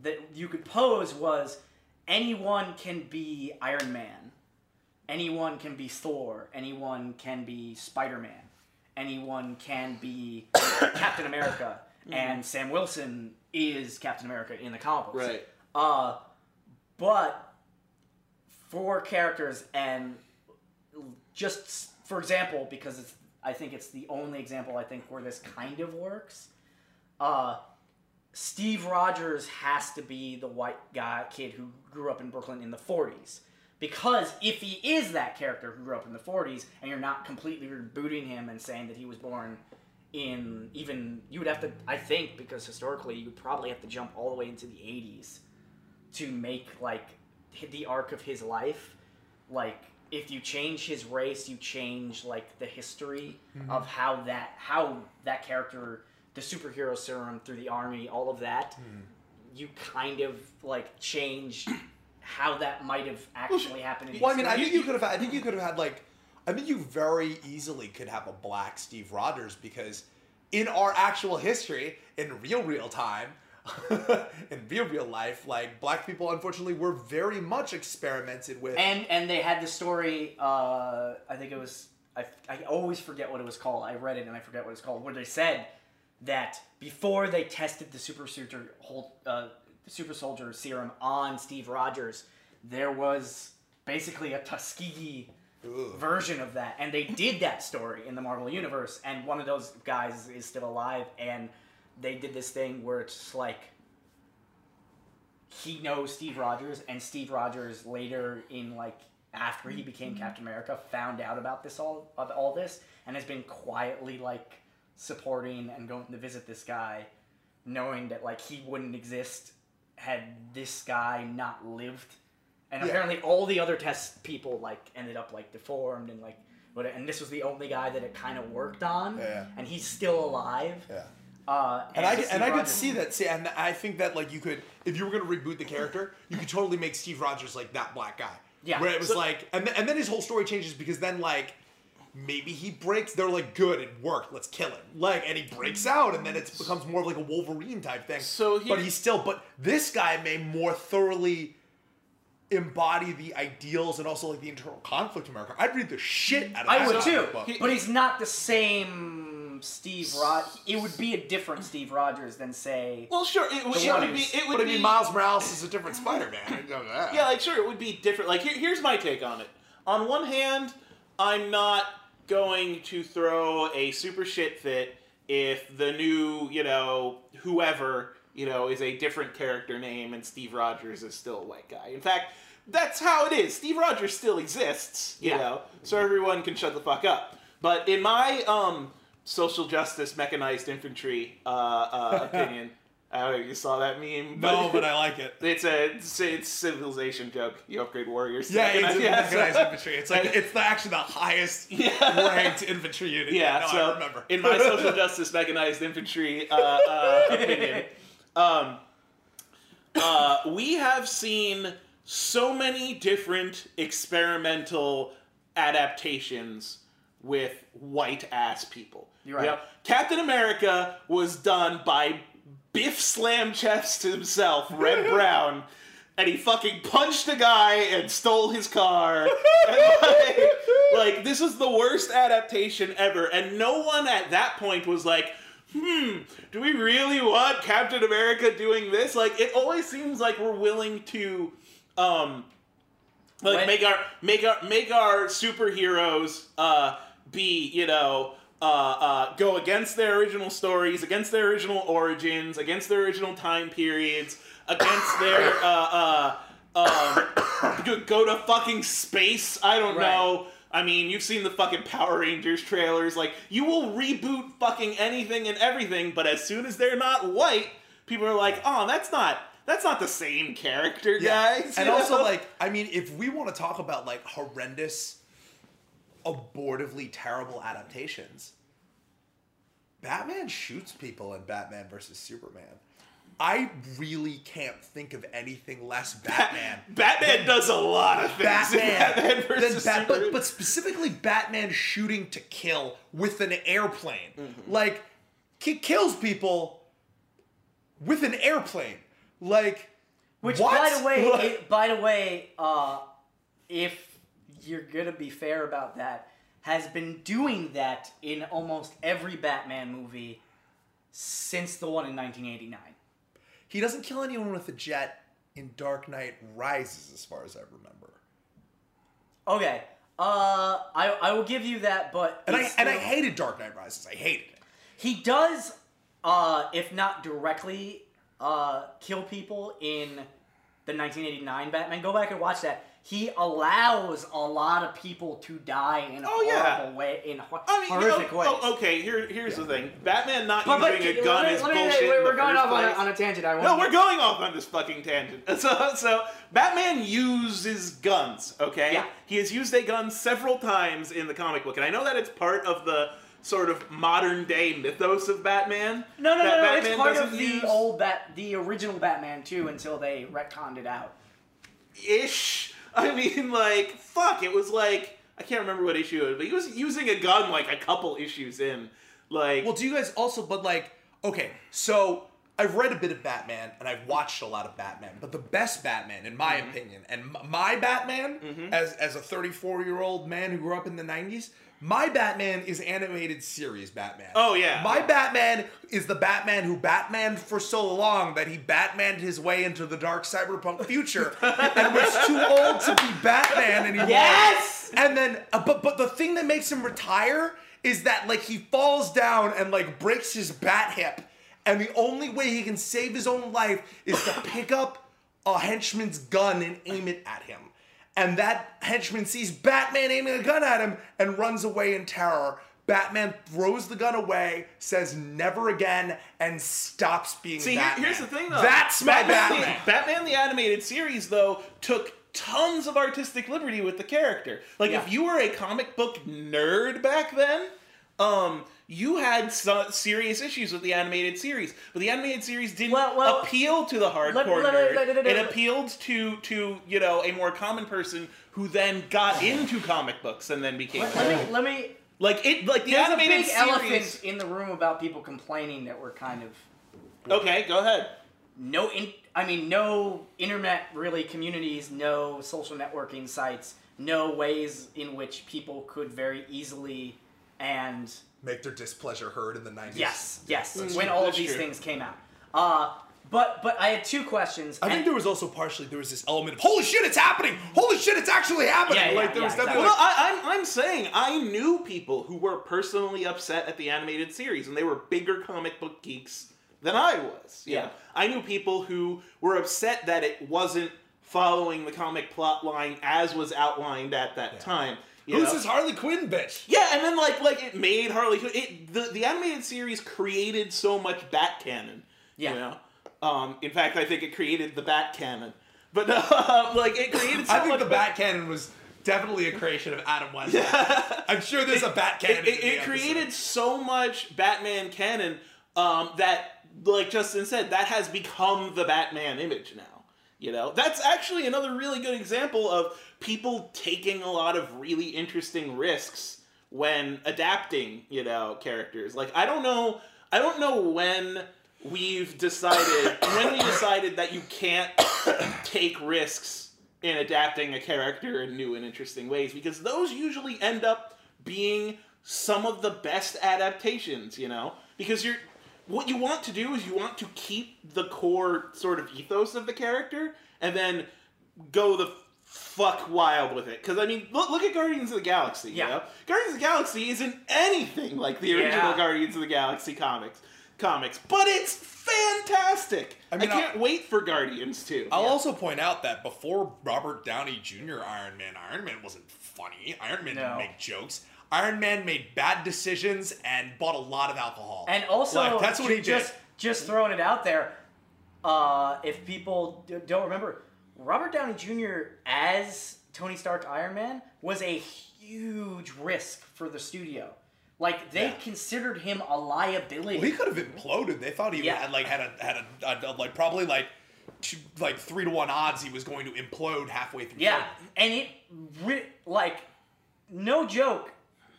that you could pose was anyone can be Iron Man, anyone can be Thor, anyone can be Spider Man, anyone can be Captain America, and Sam Wilson is Captain America in the comic books. Right. Uh, but for characters and just for example, because it's I think it's the only example I think where this kind of works. Uh, Steve Rogers has to be the white guy kid who grew up in Brooklyn in the 40s. Because if he is that character who grew up in the 40s and you're not completely rebooting him and saying that he was born in even you would have to I think because historically you would probably have to jump all the way into the 80s to make like the arc of his life. Like if you change his race you change like the history mm-hmm. of how that how that character the superhero serum through the army all of that mm-hmm. you kind of like change how that might have actually happened Well, I mean, I think you could have. I think you could have had like. I think you very easily could have a black Steve Rogers because in our actual history, in real real time, in real real life, like black people, unfortunately, were very much experimented with. and and they had the story uh, i think it was I, I always forget what it was called i read it and i forget what it's called where they said that before they tested the super soldier hold, uh, super soldier serum on steve rogers there was basically a tuskegee version of that and they did that story in the marvel universe and one of those guys is still alive and they did this thing where it's like he knows Steve Rogers, and Steve Rogers later in like after he became mm-hmm. Captain America found out about this all of all this and has been quietly like supporting and going to visit this guy, knowing that like he wouldn't exist had this guy not lived. And Yeah. apparently all the other test people like ended up like deformed and like but and this was the only guy that it kind of worked on Yeah. and he's still alive. yeah. Uh, And I, Steve and I could see that. See, and I think that like you could, if you were gonna reboot the character, you could totally make Steve Rogers like that black guy. Yeah. Where it was So- like, and then, and then his whole story changes because then like maybe he breaks. They're like, good, it worked. Let's kill him. Like, and he breaks out, and then it becomes more of like a Wolverine type thing. So here- but he's still. But this guy may more thoroughly embody the ideals and also like the internal conflict of America. I'd read the shit out of I would too, book. but he's not the same Steve Rod. It would be a different Steve Rogers than say. Well, sure. It, would- The it would be. who's- It would But I be. mean, Miles Morales is a different Spider-Man. I know that. Yeah, like sure, it would be different. Like here, here's my take on it. On one hand, I'm not going to throw a super shit fit if the new, you know, whoever, you know, is a different character name and Steve Rogers is still a white guy. In fact, that's how it is. Steve Rogers still exists, you Yeah. know, so everyone can shut the fuck up. But in my um social justice mechanized infantry uh, uh, opinion, I don't know if you saw that meme. No, but I like it. It's a it's, it's civilization joke. You upgrade warriors. Yeah, it's mechanized- in mechanized infantry. It's like it's the, actually the highest Yeah. ranked infantry unit. Yeah, no, so I remember. in my social justice mechanized infantry uh, uh, opinion, um, uh, we have seen so many different experimental adaptations with white ass people. You're right. Captain America was done by Biff Slam Chest himself, Reb Brown. And he fucking punched a guy and stole his car. And like, like, this is the worst adaptation ever. And no one at that point was like, hmm, do we really want Captain America doing this? Like, it always seems like we're willing to, um, like When- make our make our make our superheroes uh, be you know uh, uh, go against their original stories, against their original origins, against their original time periods, against their uh, uh, um, go- to fucking space. I don't Right. know. I mean, you've seen the fucking Power Rangers trailers. Like, you will reboot fucking anything and everything, but as soon as they're not white, people are like, "Oh, that's not that's not the same character, guys." And you also, like, I mean, if we want to talk about like horrendous, abortively terrible adaptations, Batman shoots people in Batman versus Superman. I really can't think of anything less Batman. Batman does a lot of things. in Batman, Batman than versus Bat- but, Superman. but specifically Batman shooting to kill with an airplane. Mm-hmm. Like, he kills people with an airplane. Like, Which, what? by the way, Like- it- by the way, uh, if you're gonna be fair about that, has been doing that in almost every Batman movie since the one in 1989. He doesn't kill anyone with a jet in Dark Knight Rises, as far as I remember. Okay, uh, I I will give you that, but And I it's and I hated Dark Knight Rises. I hated it. He does, uh, if not directly, uh, kill people in the 1989 Batman. Go back and watch that. He allows a lot of people to die in a Oh, yeah. horrible way, in hor- I mean, you horrific know, ways. oh, okay, here, here's the thing. Batman not But, but using a gun me- is let me- bullshit. in We're, the going first off on a, place. on a tangent. I No, want we're going off on this fucking tangent. So, so Batman uses guns. Okay, Yeah. he has used a gun several times in the comic book, and I know that it's part of the sort of modern day mythos of Batman. No, no, no, no. Batman It's part of the use. old Bat, the original Batman too, until they retconned it out. ish. I mean, like, fuck, it was like I can't remember what issue it was, but he was using a gun like a couple issues in. Like, Well, do you guys also, but like, okay, so I've read a bit of Batman and I've watched a lot of Batman, but the best Batman, in my Mm-hmm. opinion, and my Batman, as as a 34 year old man who grew up in the 90s, my Batman is animated series Batman. Oh, yeah. my Batman is the Batman who Batmaned for so long that he Batmaned his way into the dark cyberpunk future and was too old to be Batman anymore. Yes! And then, uh, but but the thing that makes him retire is that like he falls down and like breaks his bat hip, and the only way he can save his own life is to pick up a henchman's gun and aim it at him. And that henchman sees Batman aiming a gun at him and runs away in terror. Batman throws the gun away, says never again, and stops being See, Batman. here's the thing, though. That's my Batman, Batman. The, Batman the animated series, though, took tons of artistic liberty with the character. Like, Yeah. if you were a comic book nerd back then, um, you had so- serious issues with the animated series, but the animated series didn't Well- well, appeal to the hardcore let- nerd. let- let- it appealed to to you know a more common person who then got into comic books and then became Let, let me let me. like it like the There's a animated big series. elephant in the room about people complaining that we're kind of Okay, go ahead. no in I mean no internet really communities, no social networking sites, no ways in which people could very easily and Make their displeasure heard in the 90s. yes, yes, That's when true, all of these true. things came out. Uh but but I had two questions. I think there was also partially there was this element of holy shit, it's happening! Holy shit, it's actually happening! Yeah, yeah, like there was yeah, definitely Well, like, I, I'm, I'm saying I knew people who were personally upset at the animated series, and they were bigger comic book geeks than I was. Yeah. know? I knew people who were upset that it wasn't following the comic plot line as was outlined at that time. You who's know? this Harley Quinn bitch? Yeah, and then like like it made Harley Quinn. It the the animated series created so much Bat canon. Yeah. You know, um, in fact, I think it created the Bat canon. But uh, like it created. So I think much the Bat Cannon was definitely a creation of Adam West. I'm sure there's a Bat Cannon. it, in it, the it created so much Batman canon um, that, like Justin said, that has become the Batman image now. You know, that's actually another really good example of people taking a lot of really interesting risks when adapting, you know, characters. Like I don't know, I don't know when we've decided when we decided that you can't take risks in adapting a character in new and interesting ways because those usually end up being some of the best adaptations, you know? Because you're what you want to do is you want to keep the core sort of ethos of the character and then go the fuck wild with it. Because I mean, look, look at Guardians of the Galaxy. You Yeah. know? Guardians of the Galaxy isn't anything like the original Yeah. Guardians of the Galaxy comics. Comics, but it's fantastic. I, mean, can't I'll- wait for Guardians 2. I'll also point out that before Robert Downey Jr. Iron Man, Iron Man wasn't funny. Iron Man No. didn't make jokes. Iron Man made bad decisions and bought a lot of alcohol. And also, Like, that's what he did. just just throwing it out there. Uh, if people d- don't remember, Robert Downey Jr. as Tony Stark Iron Man was a huge risk for the studio. Like they Yeah. considered him a liability. Well, he could have imploded. They thought he Yeah. had like had a had a, a, like probably like two, like three to one odds he was going to implode halfway through. Yeah, and it like no joke,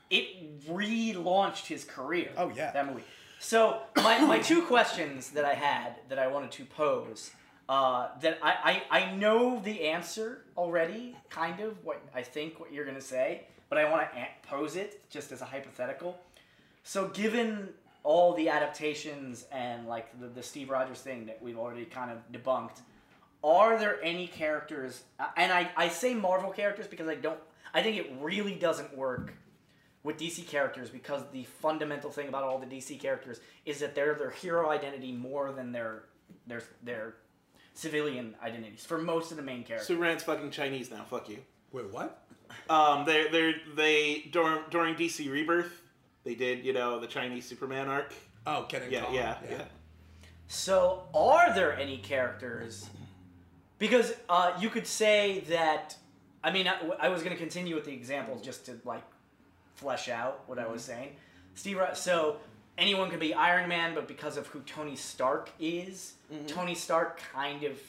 it relaunched his career. Oh, yeah. that movie. So my, my two questions that I had that I wanted to pose. Uh, that I, I, I know the answer already, kind of what I think what you're gonna say, but I want to pose it just as a hypothetical. So given all the adaptations and like the, the Steve Rogers thing that we've already kind of debunked, are there any characters and I, I say Marvel characters because I don't I think it really doesn't work with DC characters because the fundamental thing about all the DC characters is that they're their hero identity more than their their their civilian identities for most of the main characters. Superman's fucking Chinese now. Fuck you. Wait, what? Um, they they they during during DC Rebirth, they did you know the Chinese Superman arc. Oh, Kenan Yeah, Kong, yeah, yeah. So, are there any characters? Because uh, you could say that. I mean, I, I was going to continue with the examples just to like flesh out what I was mhm. saying. Steve, so anyone could be Iron Man, but because of who Tony Stark is, mm-hmm. Tony Stark kind of.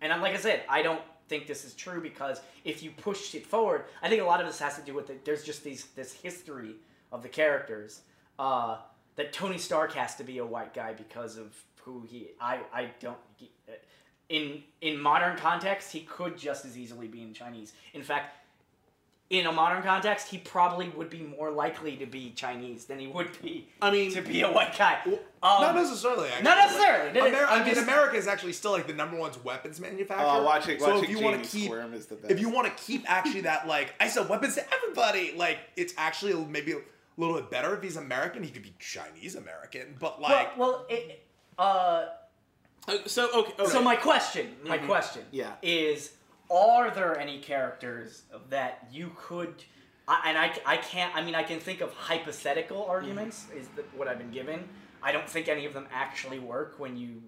And I'm like I said, I don't think this is true because if you pushed it forward, I think a lot of this has to do with it. There's just these this history of the characters uh, that Tony Stark has to be a white guy because of who he. I I don't. He, uh, in in modern context, he could just as easily be in Chinese. In fact, in a modern context, he probably would be more likely to be Chinese than he would be. I mean- to be a white guy. Not Um, necessarily. Actually. not necessarily. Like, Amer- I'm mean, just- America is actually still like the number one's weapons manufacturer. Oh, watching so watching if you want to keep, is the best. if you want to keep actually that like I sell weapons to everybody, like it's actually maybe a little bit better if he's American. He could be Chinese American, but like well, it, uh, Uh, so okay, okay. So my question, my question, Yeah. is: Are there any characters that you could? I, and I, I can't. I mean, I can think of hypothetical arguments. Is the, what I've been given. I don't think any of them actually work when you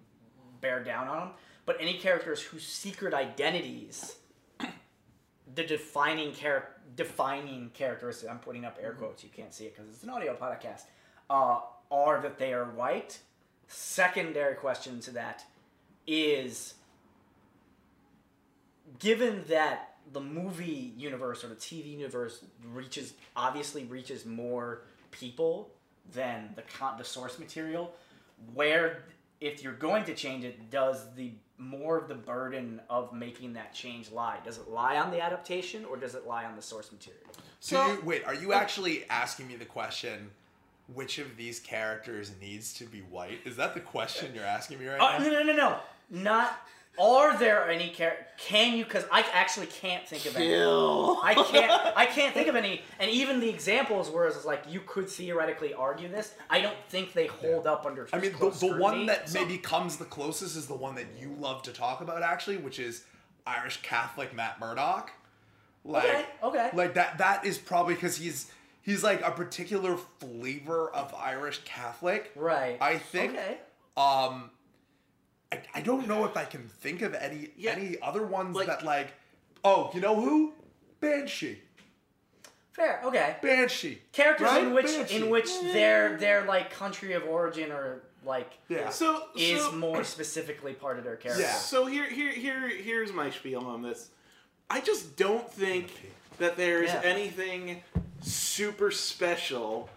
bear down on them. But any characters whose secret identities, the defining char- defining characteristics. I'm putting up air quotes. You can't see it because it's an audio podcast. Uh, are that they are white. Secondary question to that is given that the movie universe or the TV universe reaches obviously reaches more people than the con- the source material, where if you're going to change it, does the more of the burden of making that change lie? Does it lie on the adaptation or does it lie on the source material? So you, wait, are you actually asking me the question? Which of these characters needs to be white? Is that the question you're asking me right Uh, now? no, no, no, no. Not. Are there any Can you? Because I actually can't think of any. Kill. I can't. I can't think of any. And even the examples where it's like you could theoretically argue this. I don't think they hold up under. I mean, the, the one that maybe comes the closest is the one that you love to talk about, actually, which is Irish Catholic Matt Murdock. Like, Okay, okay. Like that. That is probably because he's he's like a particular flavor of Irish Catholic. Right. I think. Okay. Um, I, I don't know if I can think of any Yeah. any other ones Like- that like. Oh, you know who? Banshee. Fair. Okay. Banshee. Characters Right? in which Banshee. in which their their like country of origin or like Yeah. So is so, more specifically part of their character. Yeah. So here, here, here, here's my spiel on this. I just don't think that there's Yeah. anything super special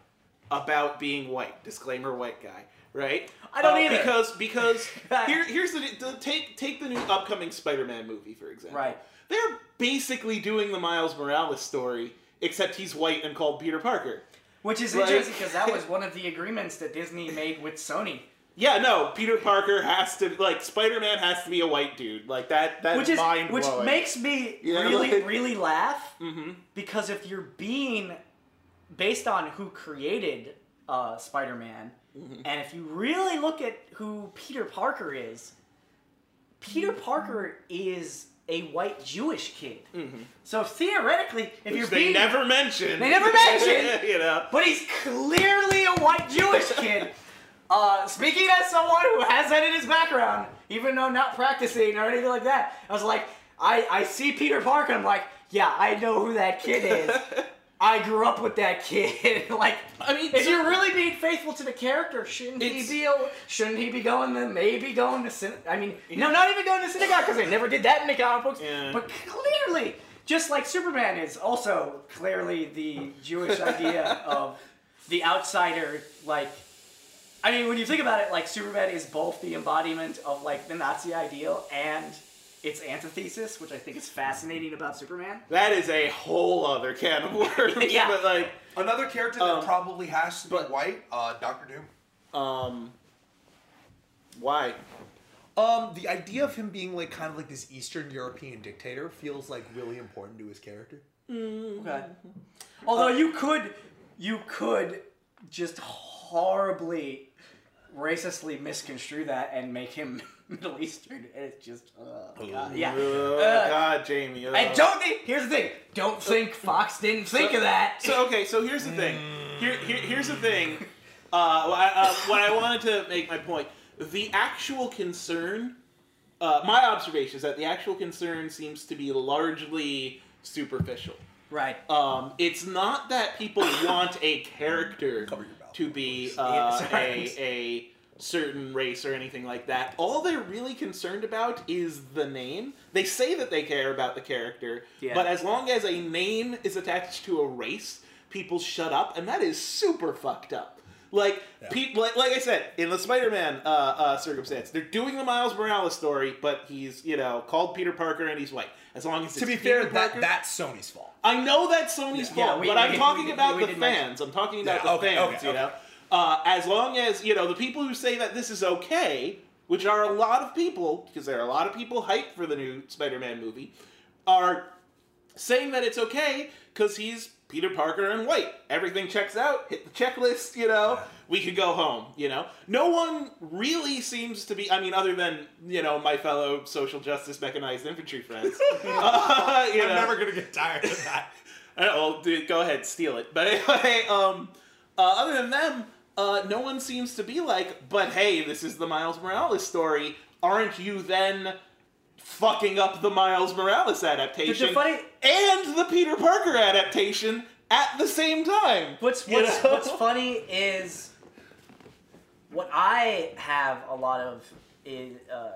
about being white. Disclaimer: white guy, right? I don't Uh, either. because because here, here's the, the take take the new upcoming Spider-Man movie for example. Right. They're basically doing the Miles Morales story, except he's white and called Peter Parker. Which is Like- interesting because that was one of the agreements that Disney made with Sony. Yeah, no, Peter Parker has to like Spider-Man has to be a white dude. Like that. That's which is mind which makes me Yeah, really like- really laugh Mhm. because if you're being based on who created uh, Spider-Man, Mm-hmm. And if you really look at who Peter Parker is, Peter mm-hmm. Parker is a white Jewish kid. Mm-hmm. So theoretically, if you're they being never mention. They never mention! you know. but he's clearly a white Jewish kid. Uh, speaking as someone who has that in his background, even though not practicing or anything like that, I was like, I, I see Peter Parker, I'm like, yeah, I know who that kid is. I grew up with that kid. like, I mean, if so- you're really being faithful to the character, shouldn't he be? a- Shouldn't he be going to maybe going to syn- I mean, no, not even going to synagogue because they never did that in the comic books. Yeah. But clearly, just like Superman is also clearly the Jewish idea of the outsider. Like, I mean, when you think about it, like Superman is both the embodiment of like the Nazi ideal and its antithesis, which I think is fascinating about Superman. That is a whole other can of worms. Yeah. But like, Another character that Um, probably has to be but- white, uh, Doctor Doom. um, why? Um, the idea of him being like kind of like this Eastern European dictator feels like really important to his character. Okay. Although you could, you could just horribly, racistly misconstrue that and make him Middle Eastern, and it's just, uh, God, yeah. Oh, Uh, God, Jamie. uh. I don't think. Here's the thing. Don't think Fox didn't think of that. So okay, so here's the thing. Here, here here's the thing. Uh, what I- uh, what I wanted to make my point. The actual concern, uh, my observation is that the actual concern seems to be largely superficial. right. Um, it's not that people want a character Cover your mouth, to be Yeah, uh, sorry. a, a certain race or anything like that. All they're really concerned about is the name. They say that they care about the character, Yeah. but as long as a name is attached to a race, people shut up, and that is super fucked up. Like, pe- like, like I said, in the Spider-Man uh, uh, circumstance, they're doing the Miles Morales story, but he's you know called Peter Parker and he's white. As long as it's To be Peter fair, that that's Sony's fault. I know that's Sony's Yeah, fault, we- but I'm we- talking we- about we the fans. I'm talking about Yeah, the okay, fans, okay, you okay. know. Uh, as long as you know the people who say that this is okay, which are a lot of people, because there are a lot of people hyped for the new Spider-Man movie, are saying that it's okay because he's Peter Parker and white. Everything checks out. Hit the checklist, you know. We could go home, you know. No one really seems to be. I mean, other than you know my fellow social justice mechanized infantry friends. Uh, you I'm know. never gonna get tired of that. Well, dude, go ahead, steal it. But anyway, um, uh, other than them, uh, no one seems to be like, but hey, this is the Miles Morales story. Aren't you then fucking up the Miles Morales adaptation funny- and the Peter Parker adaptation at the same time? What's what's, what's funny is what I have a lot of is uh,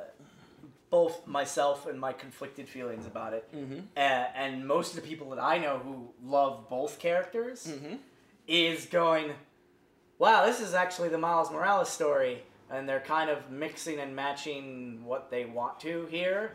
both myself and my conflicted feelings about it, Mm-hmm. uh, and most of the people that I know who love both characters Mm-hmm. is going, "Wow, this is actually the Miles Morales story," and they're kind of mixing and matching what they want to here.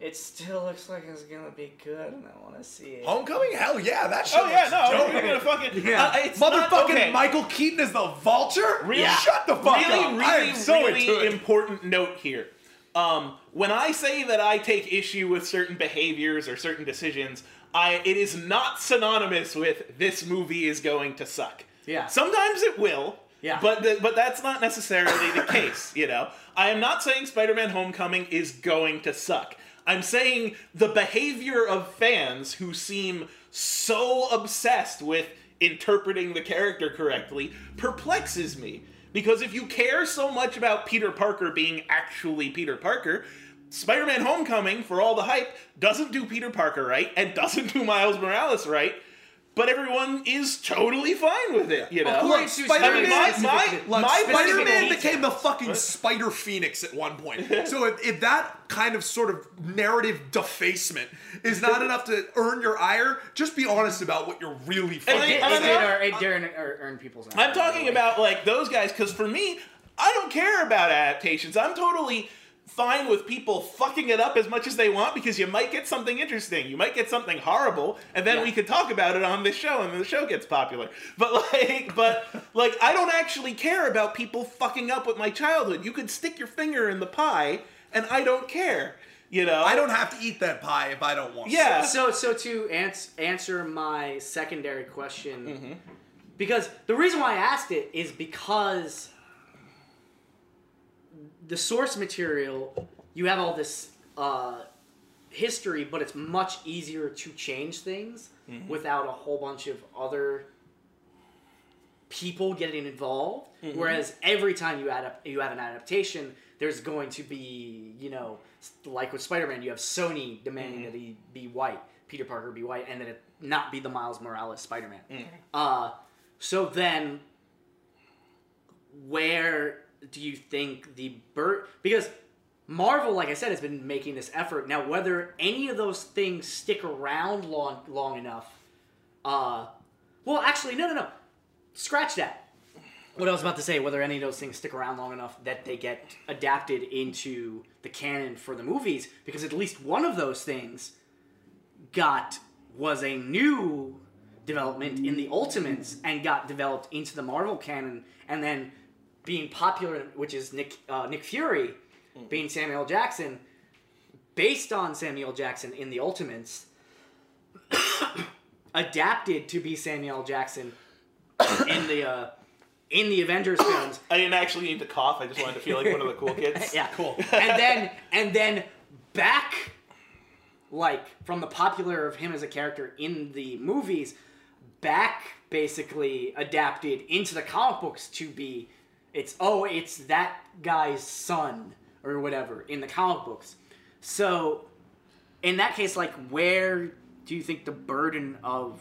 It still looks like it's gonna be good, and I want to see it. Homecoming? Hell yeah, that shit Oh yeah, looks no, dope. we're gonna fucking Yeah. uh, it's not- Motherfucking okay. Michael Keaton is the Vulture. Really? Yeah. Shut the fuck really, up. really, I am so really into it. important note here. Um, when I say that I take issue with certain behaviors or certain decisions, I it is not synonymous with this movie is going to suck. Yeah. Sometimes it will. Yeah. But the, but that's not necessarily the case. You know, I am not saying Spider-Man: Homecoming is going to suck. I'm saying the behavior of fans who seem so obsessed with interpreting the character correctly perplexes me. Because if you care so much about Peter Parker being actually Peter Parker, Spider Man Homecoming, for all the hype, doesn't do Peter Parker right and doesn't do Miles Morales right, but everyone is totally fine with it, you know? Look, Look, Spider-Man, my- my- look, my Spider-Man became the fucking Spider Phoenix at one point. So if, if that kind of sort of narrative defacement is not enough to earn your ire, just be honest about what you're really And fucking. I- It, it did earn, it did earn, earn- earn people's. I'm talking about like those guys because for me, I don't care about adaptations. I'm totally fine with people fucking it up as much as they want because you might get something interesting. You might get something horrible, and then Yeah. we could talk about it on this show, and then the show gets popular. But like, but like, I don't actually care about people fucking up with my childhood. You could stick your finger in the pie, and I don't care. You know, I don't have to eat that pie if I don't want. to. Yeah. So, so to ans- answer my secondary question, Mm-hmm. because the reason why I asked it is because the source material, you have all this uh, history, but it's much easier to change things without a whole bunch of other people getting involved. Whereas every time you add up, you have an adaptation, there's going to be, you know, like with Spider-Man, you have Sony demanding that he be white, Peter Parker be white, and that it not be the Miles Morales Spider-Man. Uh, so then, where do you think the bird? Because Marvel, like I said, has been making this effort. Now, whether any of those things stick around long long enough, uh, well, actually, no, no, no. Scratch that. What I was about to say, whether any of those things stick around long enough that they get adapted into the canon for the movies, because at least one of those things got was a new development in the Ultimates and got developed into the Marvel canon, and then being popular, which is Nick uh, Nick Fury, being Samuel Jackson, based on Samuel Jackson in the Ultimates, adapted to be Samuel Jackson in the uh, in the Avengers films. I didn't actually need to cough. I just wanted to feel like one of the cool kids. yeah, Cool. and then and then back, like from the popular of him as a character in the movies, back basically adapted into the comic books to be, it's oh it's that guy's son or whatever in the comic books. So, in that case, like where do you think the burden of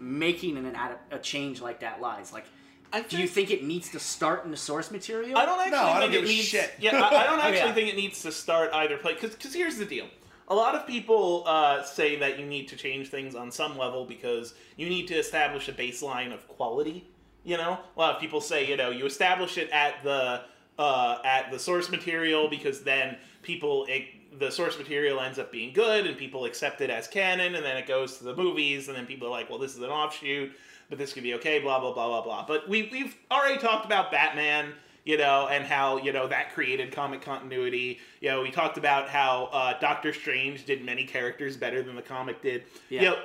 making an ad- a change like that lies? Like. I Do you think it needs to start in the source material? I don't actually No, I think don't give it a needs. shit. Yeah, I, I don't actually yeah. think it needs to start either place. Because here's the deal: a lot of people uh, say that you need to change things on some level because you need to establish a baseline of quality. You know, a lot of people say you know you establish it at the uh, at the source material because then people it, the source material ends up being good and people accept it as canon and then it goes to the movies and then people are like well this is an offshoot but this could be okay blah blah blah blah blah. But we, we've already talked about batman you know and how you know that created comic continuity. You know we talked about how uh, doctor strange did many characters better than the comic did. Yeah. you know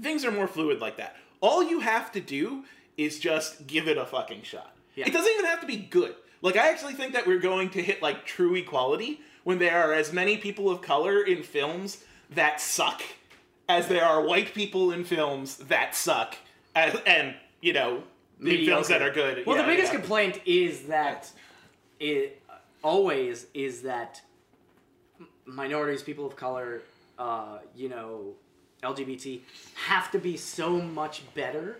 things are more fluid like that. All you have to do is just give it a fucking shot Yeah. it doesn't even have to be good like i actually think that we're going to hit like true equality when there are as many people of color in films that suck as there are white people in films that suck and, and you know in films that are good Well, Yeah, the biggest yeah. complaint is that it always is that minorities, people of color, uh, you know, LGBT have to be so much better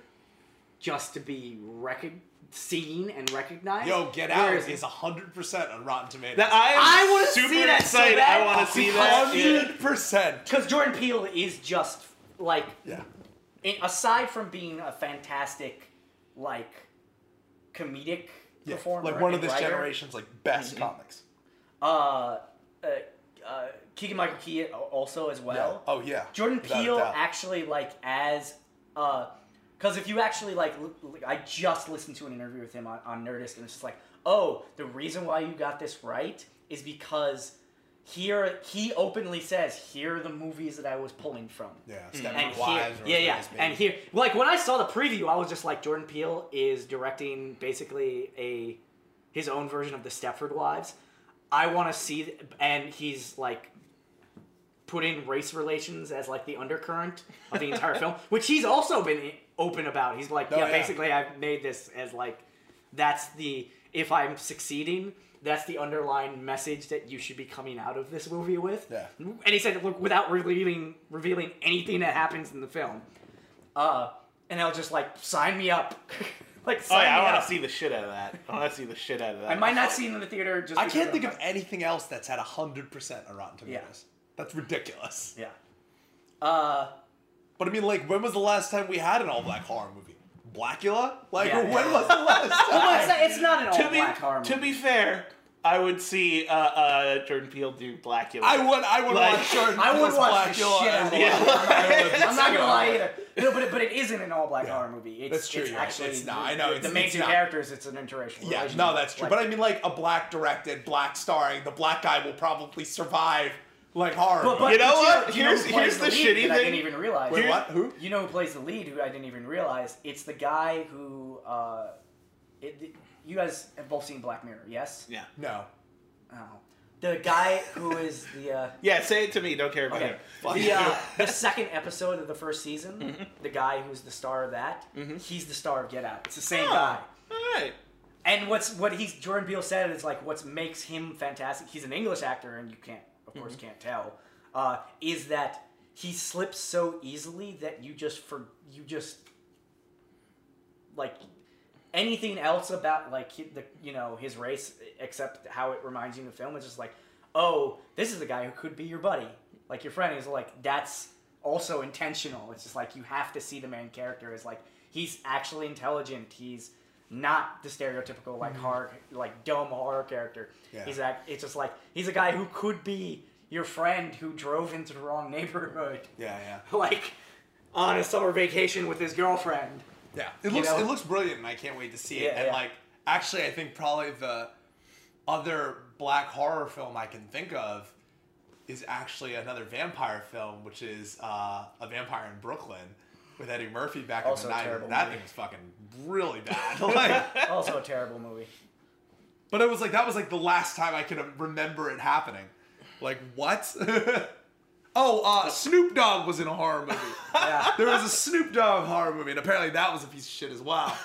just to be recog- seen and recognized. Yo, Get Out Whereas- is 100% on Rotten Tomatoes. That I I wanna see that so excited. bad. I want to see that. Yeah. 100%. Because Jordan Peele is just like, Yeah. aside from being a fantastic, like, comedic Yeah, performer, like one of and this writer, generation's like best Mm-hmm. comics. uh, uh, uh, Keegan Michael Key also as well. Oh yeah. Jordan Without Peele actually like as uh, because if you actually like, I just listened to an interview with him on, on Nerdist, and it's just like, oh, the reason why you got this right is because here he openly says, here are the movies that I was pulling from. Yeah, mm. And Stepford here, Wives. yeah, yeah, Rosemary's and here, like when I saw the preview, I was just like, Jordan Peele is directing basically a his own version of the Stepford Wives. I want to see, and he's like put in race relations as like the undercurrent of the entire film, which he's also been i- open about. He's like, Oh, yeah, yeah. basically, I've made this as like that's the if I'm succeeding. That's the underlying message that you should be coming out of this movie with. Yeah. And he said, look, without revealing revealing anything that happens in the film. Uh, and I'll just like sign me up. like Oh sign yeah, I want to see the shit out of that. I want to see the shit out of that. I might not see it in the theater. Just I can't think I'm of anything else that's had 100% on Rotten Tomatoes. That's ridiculous. Yeah. Uh, But I mean, like, when was the last time we had an all black horror movie? Blackula? Like, Yeah. when was the last time? well, it's not, it's not an all to be black horror movie. to be fair, I would see uh, uh, Jordan Peele do Blackula. I would, I would Like- watch Jordan I would Peele's watch Blackula shit out as of it. well. I'm not gonna lie either. No, but it, but it isn't an all black Yeah. horror movie. It's, That's true, It's actually It's not. I know, The, it's- the main it's two not. characters. It's an interracial. Yeah, no, that's true. Like, but I mean, like, a black directed, black starring, the black guy will probably survive, like, hard. but, but, You know but what? You know, Here's- who plays here's the lead shitty that I didn't even realize. Wait, what? Who? You know who plays the lead? Who I didn't even realize. It's the guy who. Uh, it, you guys have both seen Black Mirror, yes? yeah. No. oh, the guy who is the uh, Yeah, say it to me. Don't care about okay him. the uh, the second episode of the first season. Mm-hmm. The guy who's the star of that, he's the star of Get Out. It's the same Oh, guy. All right. And what's what he's Jordan Peele said is like what makes him fantastic. He's an English actor, and you can't, of course, Mm-hmm. can't tell. Uh, is that he slips so easily that you just for you just like anything else about like the you know his race except how it reminds you in the film. It's just like, oh, this is the guy who could be your buddy, like your friend. Is like that's also intentional. It's just like you have to see the main character as like he's actually intelligent. He's not the stereotypical like hard like dumb horror character. Yeah. He's act. It's just like he's a guy who could be your friend who drove into the wrong neighborhood, Yeah, yeah. like on a summer vacation with his girlfriend. Yeah, it You looks know? it looks brilliant, and I can't wait to see it. Yeah, and yeah. like, actually, I think probably the other black horror film I can think of is actually another vampire film, which is uh, a vampire in Brooklyn with Eddie Murphy back Also in the nineties. That movie. thing was fucking really bad. like, Also a terrible movie. but it was like that was like the last time I can remember it happening. Like what? oh, uh, Snoop Dogg was in a horror movie. Yeah. there was a Snoop Dogg horror movie, and apparently that was a piece of shit as well.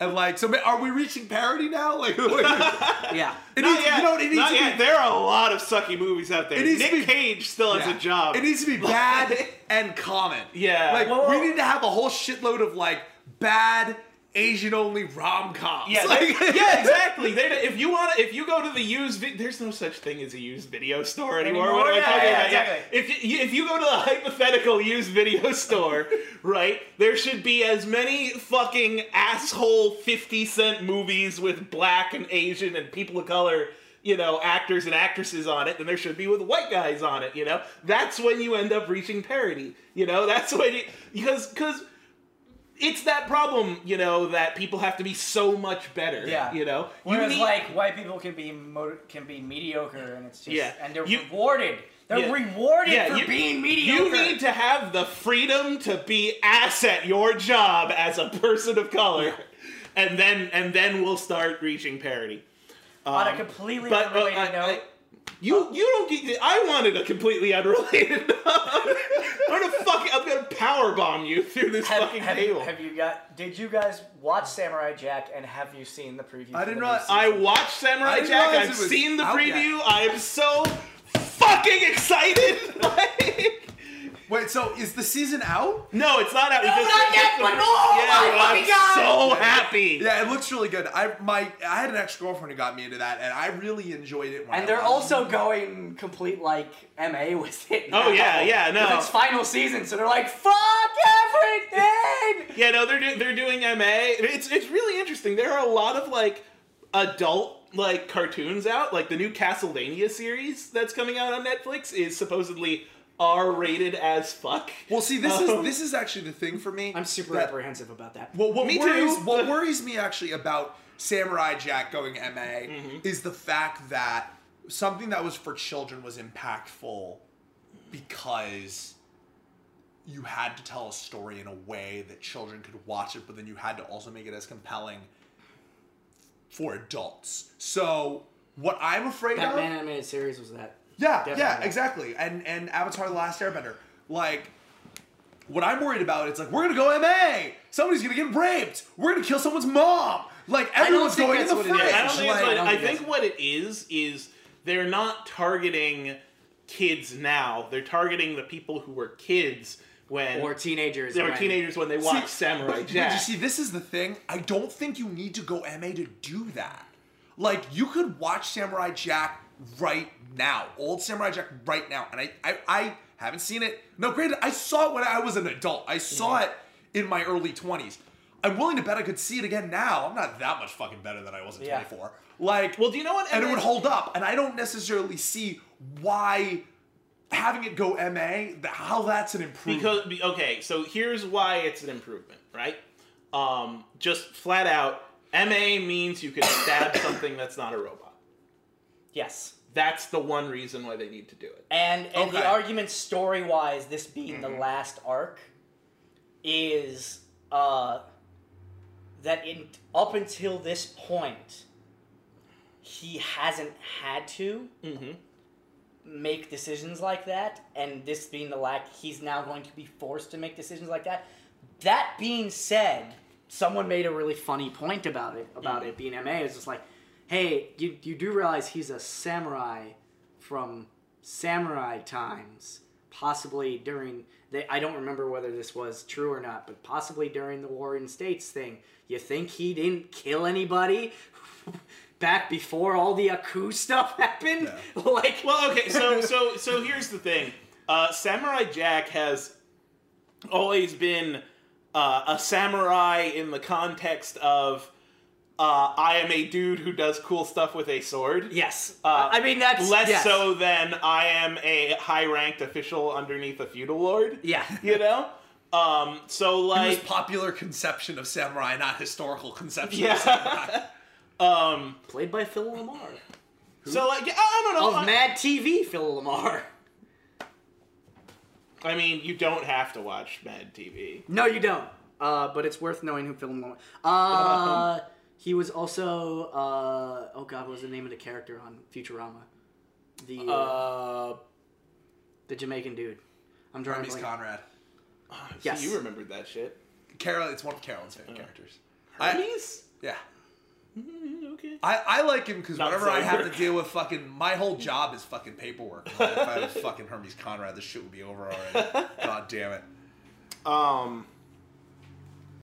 And like, so are we reaching parody now? Like, Yeah. it Not needs, yet. you know, it needs Not to yet. be. There are a lot of sucky movies out there. It needs to Nick be- Cage still has a job. It needs to be bad and common. Yeah. Like Well, we need to have a whole shitload of like bad Asian only rom coms. Yeah, like, they- yeah, exactly. They, if you want, if you go to the used, vi- there's no such thing as a used video store anymore. Anymore? What am I Yeah, talking yeah, about? exactly. If you, if you go to the hypothetical used video store, right, there should be as many fucking asshole fifty cent movies with black and Asian and people of color. You know, actors and actresses on it, than there should be with white guys on it. You know, that's when you end up reaching parody. You know, that's when you because because it's that problem, you know, that people have to be so much better. Yeah. You know? You Whereas need- like white people can be mo- can be mediocre and it's just Yeah. and they're You- rewarded. They're Yeah. rewarded Yeah, for you- being mediocre. you need to have the freedom to be ass at your job as a person of color. And then and then we'll start reaching parity. on a Um, completely but, uh, unrelated I- note. I- you you don't get. I wanted a completely unrelated. I'm gonna fucking. I'm gonna power bomb you through this have, fucking have, you, table. have you got? Did you guys watch Samurai Jack and have you seen the preview? I didn't the realize- I watched Samurai I Jack. I've seen the out yet. preview. I am so fucking excited. like, Wait, so is the season out? no, it's not out. No, just- not yet, but oh yeah, my I'm God. so happy. Yeah, it looks really good. I my I had an ex girlfriend who got me into that, and I really enjoyed it. When And I they're watched also going complete like MA with it. Oh, yeah, yeah, no. Its final season, so they're like, fuck everything. Yeah, no, they're do- they're doing MA. It's it's really interesting. There are a lot of like adult like cartoons out. Like the new Castlevania series that's coming out on Netflix is supposedly R rated as fuck. Well, see, this Um, is this is actually the thing for me. I'm super that- apprehensive about that. Well, what Me worries too. what worries me actually about Samurai Jack going MA Mm-hmm. is the fact that something that was for children was impactful because you had to tell a story in a way that children could watch it, but then you had to also make it as compelling for adults. So what I'm afraid of Batman animated series was that. Yeah, Definitely. yeah, exactly. And and Avatar: The Last Airbender. Like, what I'm worried about, it's like we're gonna go MA. Somebody's gonna get raped. We're gonna kill someone's mom. Like everyone's going in the what fridge. I don't think it's like, what, don't I think think what it is is they're not targeting kids now. They're targeting the people who were kids when Or teenagers. they were when- teenagers when they watched See, Samurai but, Jack. But you see, this is the thing. I don't think you need to go MA to do that. Like, you could watch Samurai Jack right now, old Samurai Jack right now, and I, I, I haven't seen it. No, granted, I saw it when I was an adult. I saw it in my early twenties. I'm willing to bet I could see it again now. I'm not that much fucking better than I was at Yeah. 24. Like, Well, do you know what And it would hold up, and I don't necessarily see why having it go MA, how that's an improvement. Because okay, so here's why it's an improvement, right? Um, just flat out, MA means you can stab something that's not a robot. Yes. That's the one reason why they need to do it. And and Okay. the argument story wise, this being Mm-hmm. the last arc, is uh that in up until this point, he hasn't had to Mhm. make decisions like that, and this being the lack, he's now going to be forced to make decisions like that. That being said, someone made a really funny point about it about it being MA. It's just like, hey, you you do realize he's a samurai from samurai times, possibly during. They, I don't remember whether this was true or not, but possibly during the Warring States thing. You think he didn't kill anybody back before all the Aku stuff happened? like, Well, okay, so so so here's the thing. Uh, samurai Jack has always been uh, a samurai in the context of uh, I am a dude who does cool stuff with a sword. yes. Uh, I mean that's Less yes. so than I am a high-ranked official underneath a feudal lord. Yeah. You know. Um. So It was like. popular conception of samurai, not historical conception Yeah. of samurai. Um. Played by Phil LaMarr. So like, yeah, I don't know. Of I- Mad TV, Phil LaMarr. I mean, you don't have to watch Mad TV. No, you don't. Uh, but it's worth knowing who Phil LaMarr. Uh, he was also. Uh, oh God, what was the name of the character on Futurama? The uh, Uh. the Jamaican dude. I'm drawing a Hermes. Conrad. So Yes. you remembered that shit. Carol, it's one of Carolyn's favorite characters. I, Hermes? yeah. Mm, okay. I, I like him because Not whenever I have to deal with fucking my whole job is fucking paperwork. If I was fucking Hermes Conrad, this shit would be over already. God damn it. Um.